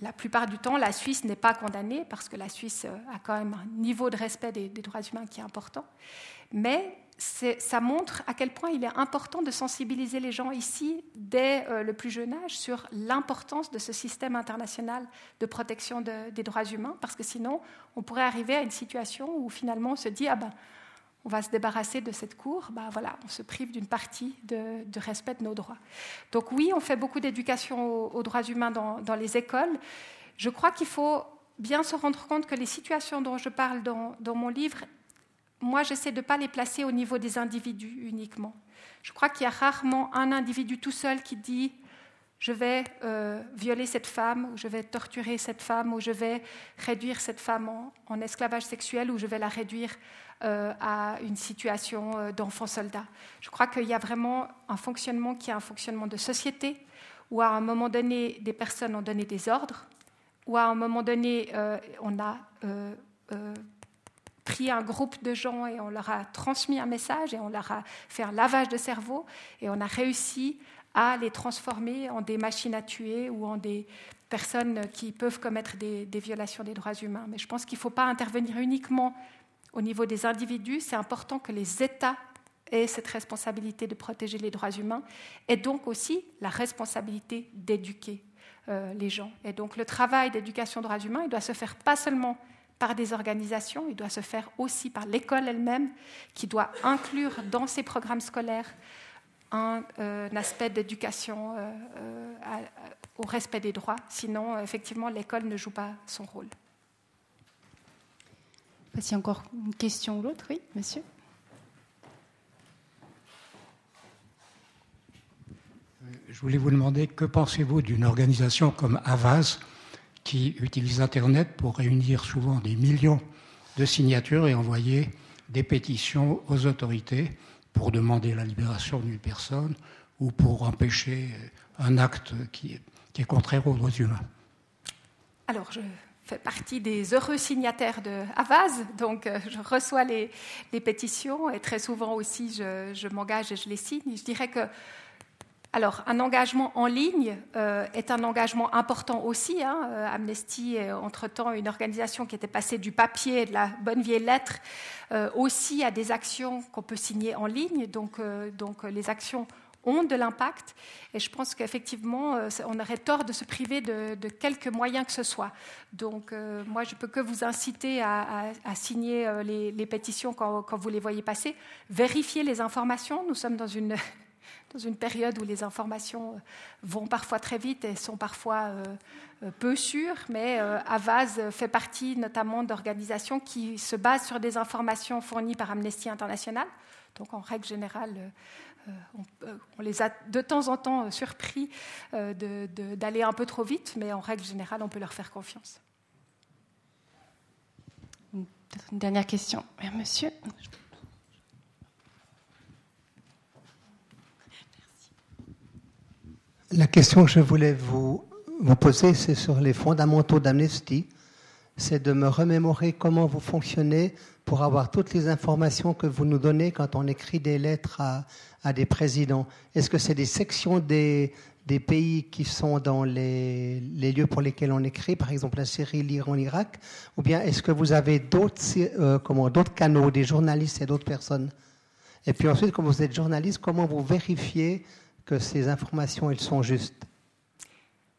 La plupart du temps, la Suisse n'est pas condamnée parce que la Suisse a quand même un niveau de respect des, des droits humains qui est important. Mais ça montre à quel point il est important de sensibiliser les gens ici, dès euh, le plus jeune âge, sur l'importance de ce système international de protection des droits humains, parce que sinon, on pourrait arriver à une situation où finalement on se dit, ah ben, on va se débarrasser de cette cour, ben voilà, on se prive d'une partie de, respect de nos droits. Donc oui, on fait beaucoup d'éducation aux, droits humains dans, les écoles. Je crois qu'il faut bien se rendre compte que les situations dont je parle dans mon livre moi, j'essaie de ne pas les placer au niveau des individus uniquement. Je crois qu'il y a rarement un individu tout seul qui dit je vais euh, violer cette femme, ou je vais torturer cette femme, ou je vais réduire cette femme en, esclavage sexuel, ou je vais la réduire euh, à une situation euh, d'enfant soldat. Je crois qu'il y a vraiment un fonctionnement qui est un fonctionnement de société, où à un moment donné, des personnes ont donné des ordres, où à un moment donné, on a pris un groupe de gens et on leur a transmis un message et on leur a fait un lavage de cerveau et on a réussi à les transformer en des machines à tuer ou en des personnes qui peuvent commettre des, violations des droits humains. Mais je pense qu'il ne faut pas intervenir uniquement au niveau des individus. C'est important que les États et cette responsabilité de protéger les droits humains, et donc aussi la responsabilité d'éduquer euh, les gens. Et donc le travail d'éducation aux droits humains, il doit se faire pas seulement par des organisations, il doit se faire aussi par l'école elle-même, qui doit inclure dans ses programmes scolaires un, euh, aspect d'éducation euh, au respect des droits. Sinon, effectivement, l'école ne joue pas son rôle. A encore une question ou l'autre, oui, monsieur. Je voulais vous demander que pensez-vous d'une organisation comme Avaz qui utilise Internet pour réunir souvent des millions de signatures et envoyer des pétitions aux autorités pour demander la libération d'une personne ou pour empêcher un acte qui est, contraire aux droits humains. Alors, je fais partie des heureux signataires de Avaz, donc euh, je reçois les, les, pétitions et très souvent aussi je, je m'engage et je les signe. Je dirais que alors, un engagement en ligne euh, est un engagement important aussi. Hein. Euh, Amnesty est entre-temps une organisation qui était passée du papier et de la bonne vieille lettre euh, aussi à des actions qu'on peut signer en ligne. Donc, donc les actions ont de l'impact. Et je pense qu'effectivement, on aurait tort de se priver de, quelques moyens que ce soit. Donc, moi, je peux que vous inciter à, signer les, pétitions quand, vous les voyez passer. Vérifier les informations. Nous sommes dans une dans une période où les informations euh, vont parfois très vite et sont parfois euh, euh, peu sûres, mais Avaz fait partie notamment d'organisations qui se basent sur des informations fournies par Amnesty International. Donc en règle générale, on, les a de temps en temps surpris d'aller un peu trop vite, mais en règle générale, on peut leur faire confiance. Une dernière question. Monsieur La question que je voulais vous, vous poser, c'est sur les fondamentaux d'Amnesty. C'est de me remémorer comment vous fonctionnez pour avoir toutes les informations que vous nous donnez quand on écrit des lettres à, à des présidents. Est-ce que c'est des sections des, des, pays qui sont dans les, les, lieux pour lesquels on écrit, par exemple la Syrie, l'Iran, l'Irak Ou bien est-ce que vous avez d'autres euh, d'autres canaux, des journalistes et d'autres personnes? Et puis ensuite, quand vous êtes journaliste, comment vous vérifiez que ces informations elles sont justes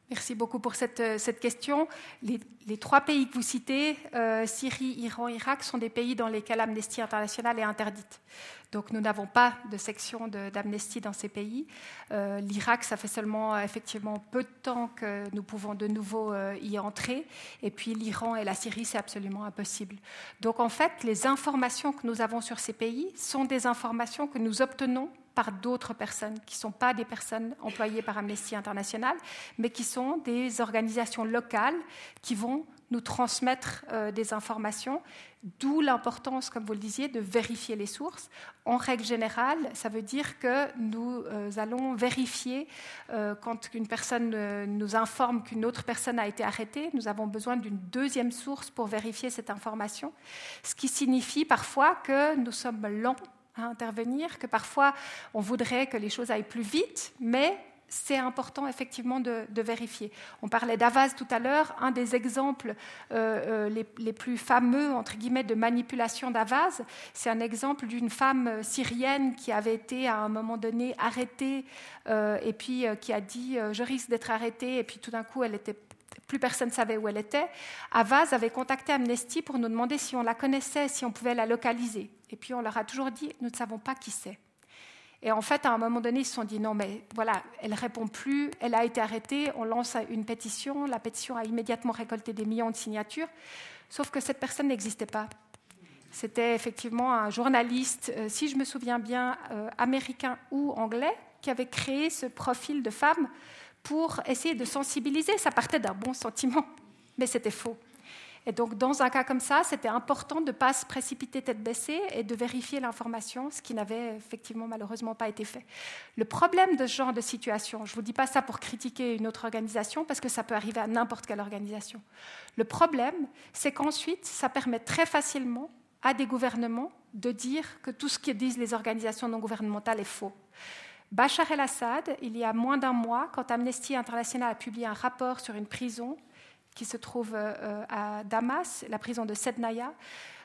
Merci beaucoup pour cette, euh, question. Les, trois pays que vous citez, euh, Syrie, Iran, Irak, sont des pays dans lesquels Amnesty International est interdite. Donc nous n'avons pas de section d'Amnesty dans ces pays. Euh, L'Irak, ça fait seulement effectivement peu de temps que nous pouvons de nouveau y entrer. Et puis l'Iran et la Syrie, c'est absolument impossible. Donc en fait, les informations que nous avons sur ces pays sont des informations que nous obtenons par d'autres personnes, qui ne sont pas des personnes employées par Amnesty International, mais qui sont des organisations locales qui vont nous transmettre euh, des informations, d'où l'importance, comme vous le disiez, de vérifier les sources. En règle générale, ça veut dire que nous euh, allons vérifier euh, quand une personne nous informe qu'une autre personne a été arrêtée, nous avons besoin d'une deuxième source pour vérifier cette information, ce qui signifie parfois que nous sommes lents à intervenir, que parfois on voudrait que les choses aillent plus vite, mais c'est important effectivement de, vérifier. On parlait d'Avaz tout à l'heure. Un des exemples euh, euh, les, plus fameux, entre guillemets, de manipulation d'Avaz, c'est un exemple d'une femme syrienne qui avait été à un moment donné arrêtée euh, et puis qui a dit Je risque d'être arrêtée. Et puis tout d'un coup, elle était plus personne ne savait où elle était. Avaz avait contacté Amnesty pour nous demander si on la connaissait, si on pouvait la localiser. Et puis on leur a toujours dit, nous ne savons pas qui c'est. Et en fait, à un moment donné, ils se sont dit, non, mais voilà, elle répond plus, elle a été arrêtée, on lance une pétition, la pétition a immédiatement récolté des millions de signatures, sauf que cette personne n'existait pas. C'était effectivement un journaliste, euh, si je me souviens bien, euh, américain ou anglais, qui avait créé ce profil de femme pour essayer de sensibiliser. Ça partait d'un bon sentiment, mais c'était faux. Et donc, dans un cas comme ça, c'était important de ne pas se précipiter tête baissée et de vérifier l'information, ce qui n'avait effectivement malheureusement pas été fait. Le problème de ce genre de situation, je ne vous dis pas ça pour critiquer une autre organisation, parce que ça peut arriver à n'importe quelle organisation. Le problème, c'est qu'ensuite, ça permet très facilement à des gouvernements de dire que tout ce que disent les organisations non gouvernementales est faux. Bachar el-Assad, il y a moins d'un mois, quand Amnesty International a publié un rapport sur une prison qui se trouve euh, à Damas, la prison de Sednaya,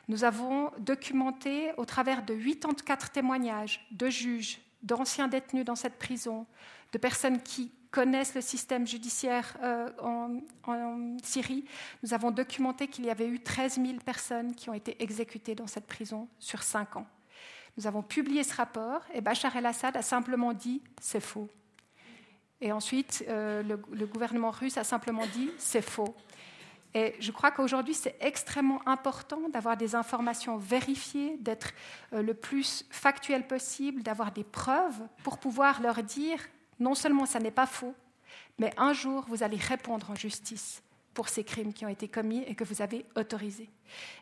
Nous avons documenté au travers de 84 témoignages de juges, d'anciens détenus dans cette prison, de personnes qui connaissent le système judiciaire euh, en, en, Syrie, nous avons documenté qu'il y avait eu 13 000 personnes qui ont été exécutées dans cette prison sur cinq ans. Nous avons publié ce rapport et Bachar el-Assad a simplement dit c'est faux. Et ensuite, euh, le, gouvernement russe a simplement dit c'est faux. Et je crois qu'aujourd'hui, c'est extrêmement important d'avoir des informations vérifiées, d'être euh, le plus factuel possible, d'avoir des preuves pour pouvoir leur dire non seulement ça n'est pas faux, mais un jour, vous allez répondre en justice pour ces crimes qui ont été commis et que vous avez autorisés.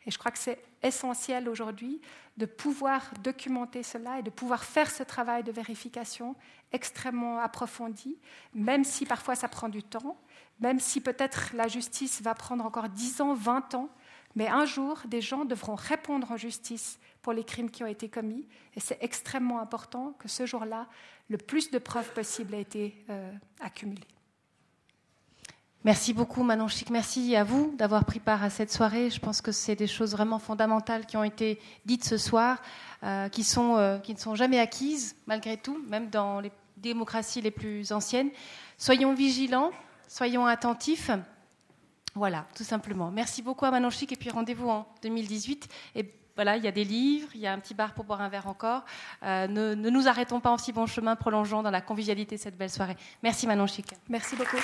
Et je crois que c'est essentiel aujourd'hui de pouvoir documenter cela et de pouvoir faire ce travail de vérification extrêmement approfondi, même si parfois ça prend du temps, même si peut-être la justice va prendre encore 10 ans, 20 ans, mais un jour, des gens devront répondre en justice pour les crimes qui ont été commis, et c'est extrêmement important que ce jour-là, le plus de preuves possibles aient été euh, accumulées. Merci beaucoup Manon Chic. Merci à vous d'avoir pris part à cette soirée. Je pense que c'est des choses vraiment fondamentales qui ont été dites ce soir, euh, euh, qui ne sont jamais acquises malgré tout, même dans les démocraties les plus anciennes. Soyons vigilants, soyons attentifs. Voilà, tout simplement. Merci beaucoup à Manon Chic et puis rendez-vous en 2018. Et voilà, il y a des livres, il y a un petit bar pour boire un verre encore. Euh, ne, ne, nous arrêtons pas en si bon chemin, prolongeons dans la convivialité cette belle soirée. Merci Manon Chic. Merci beaucoup.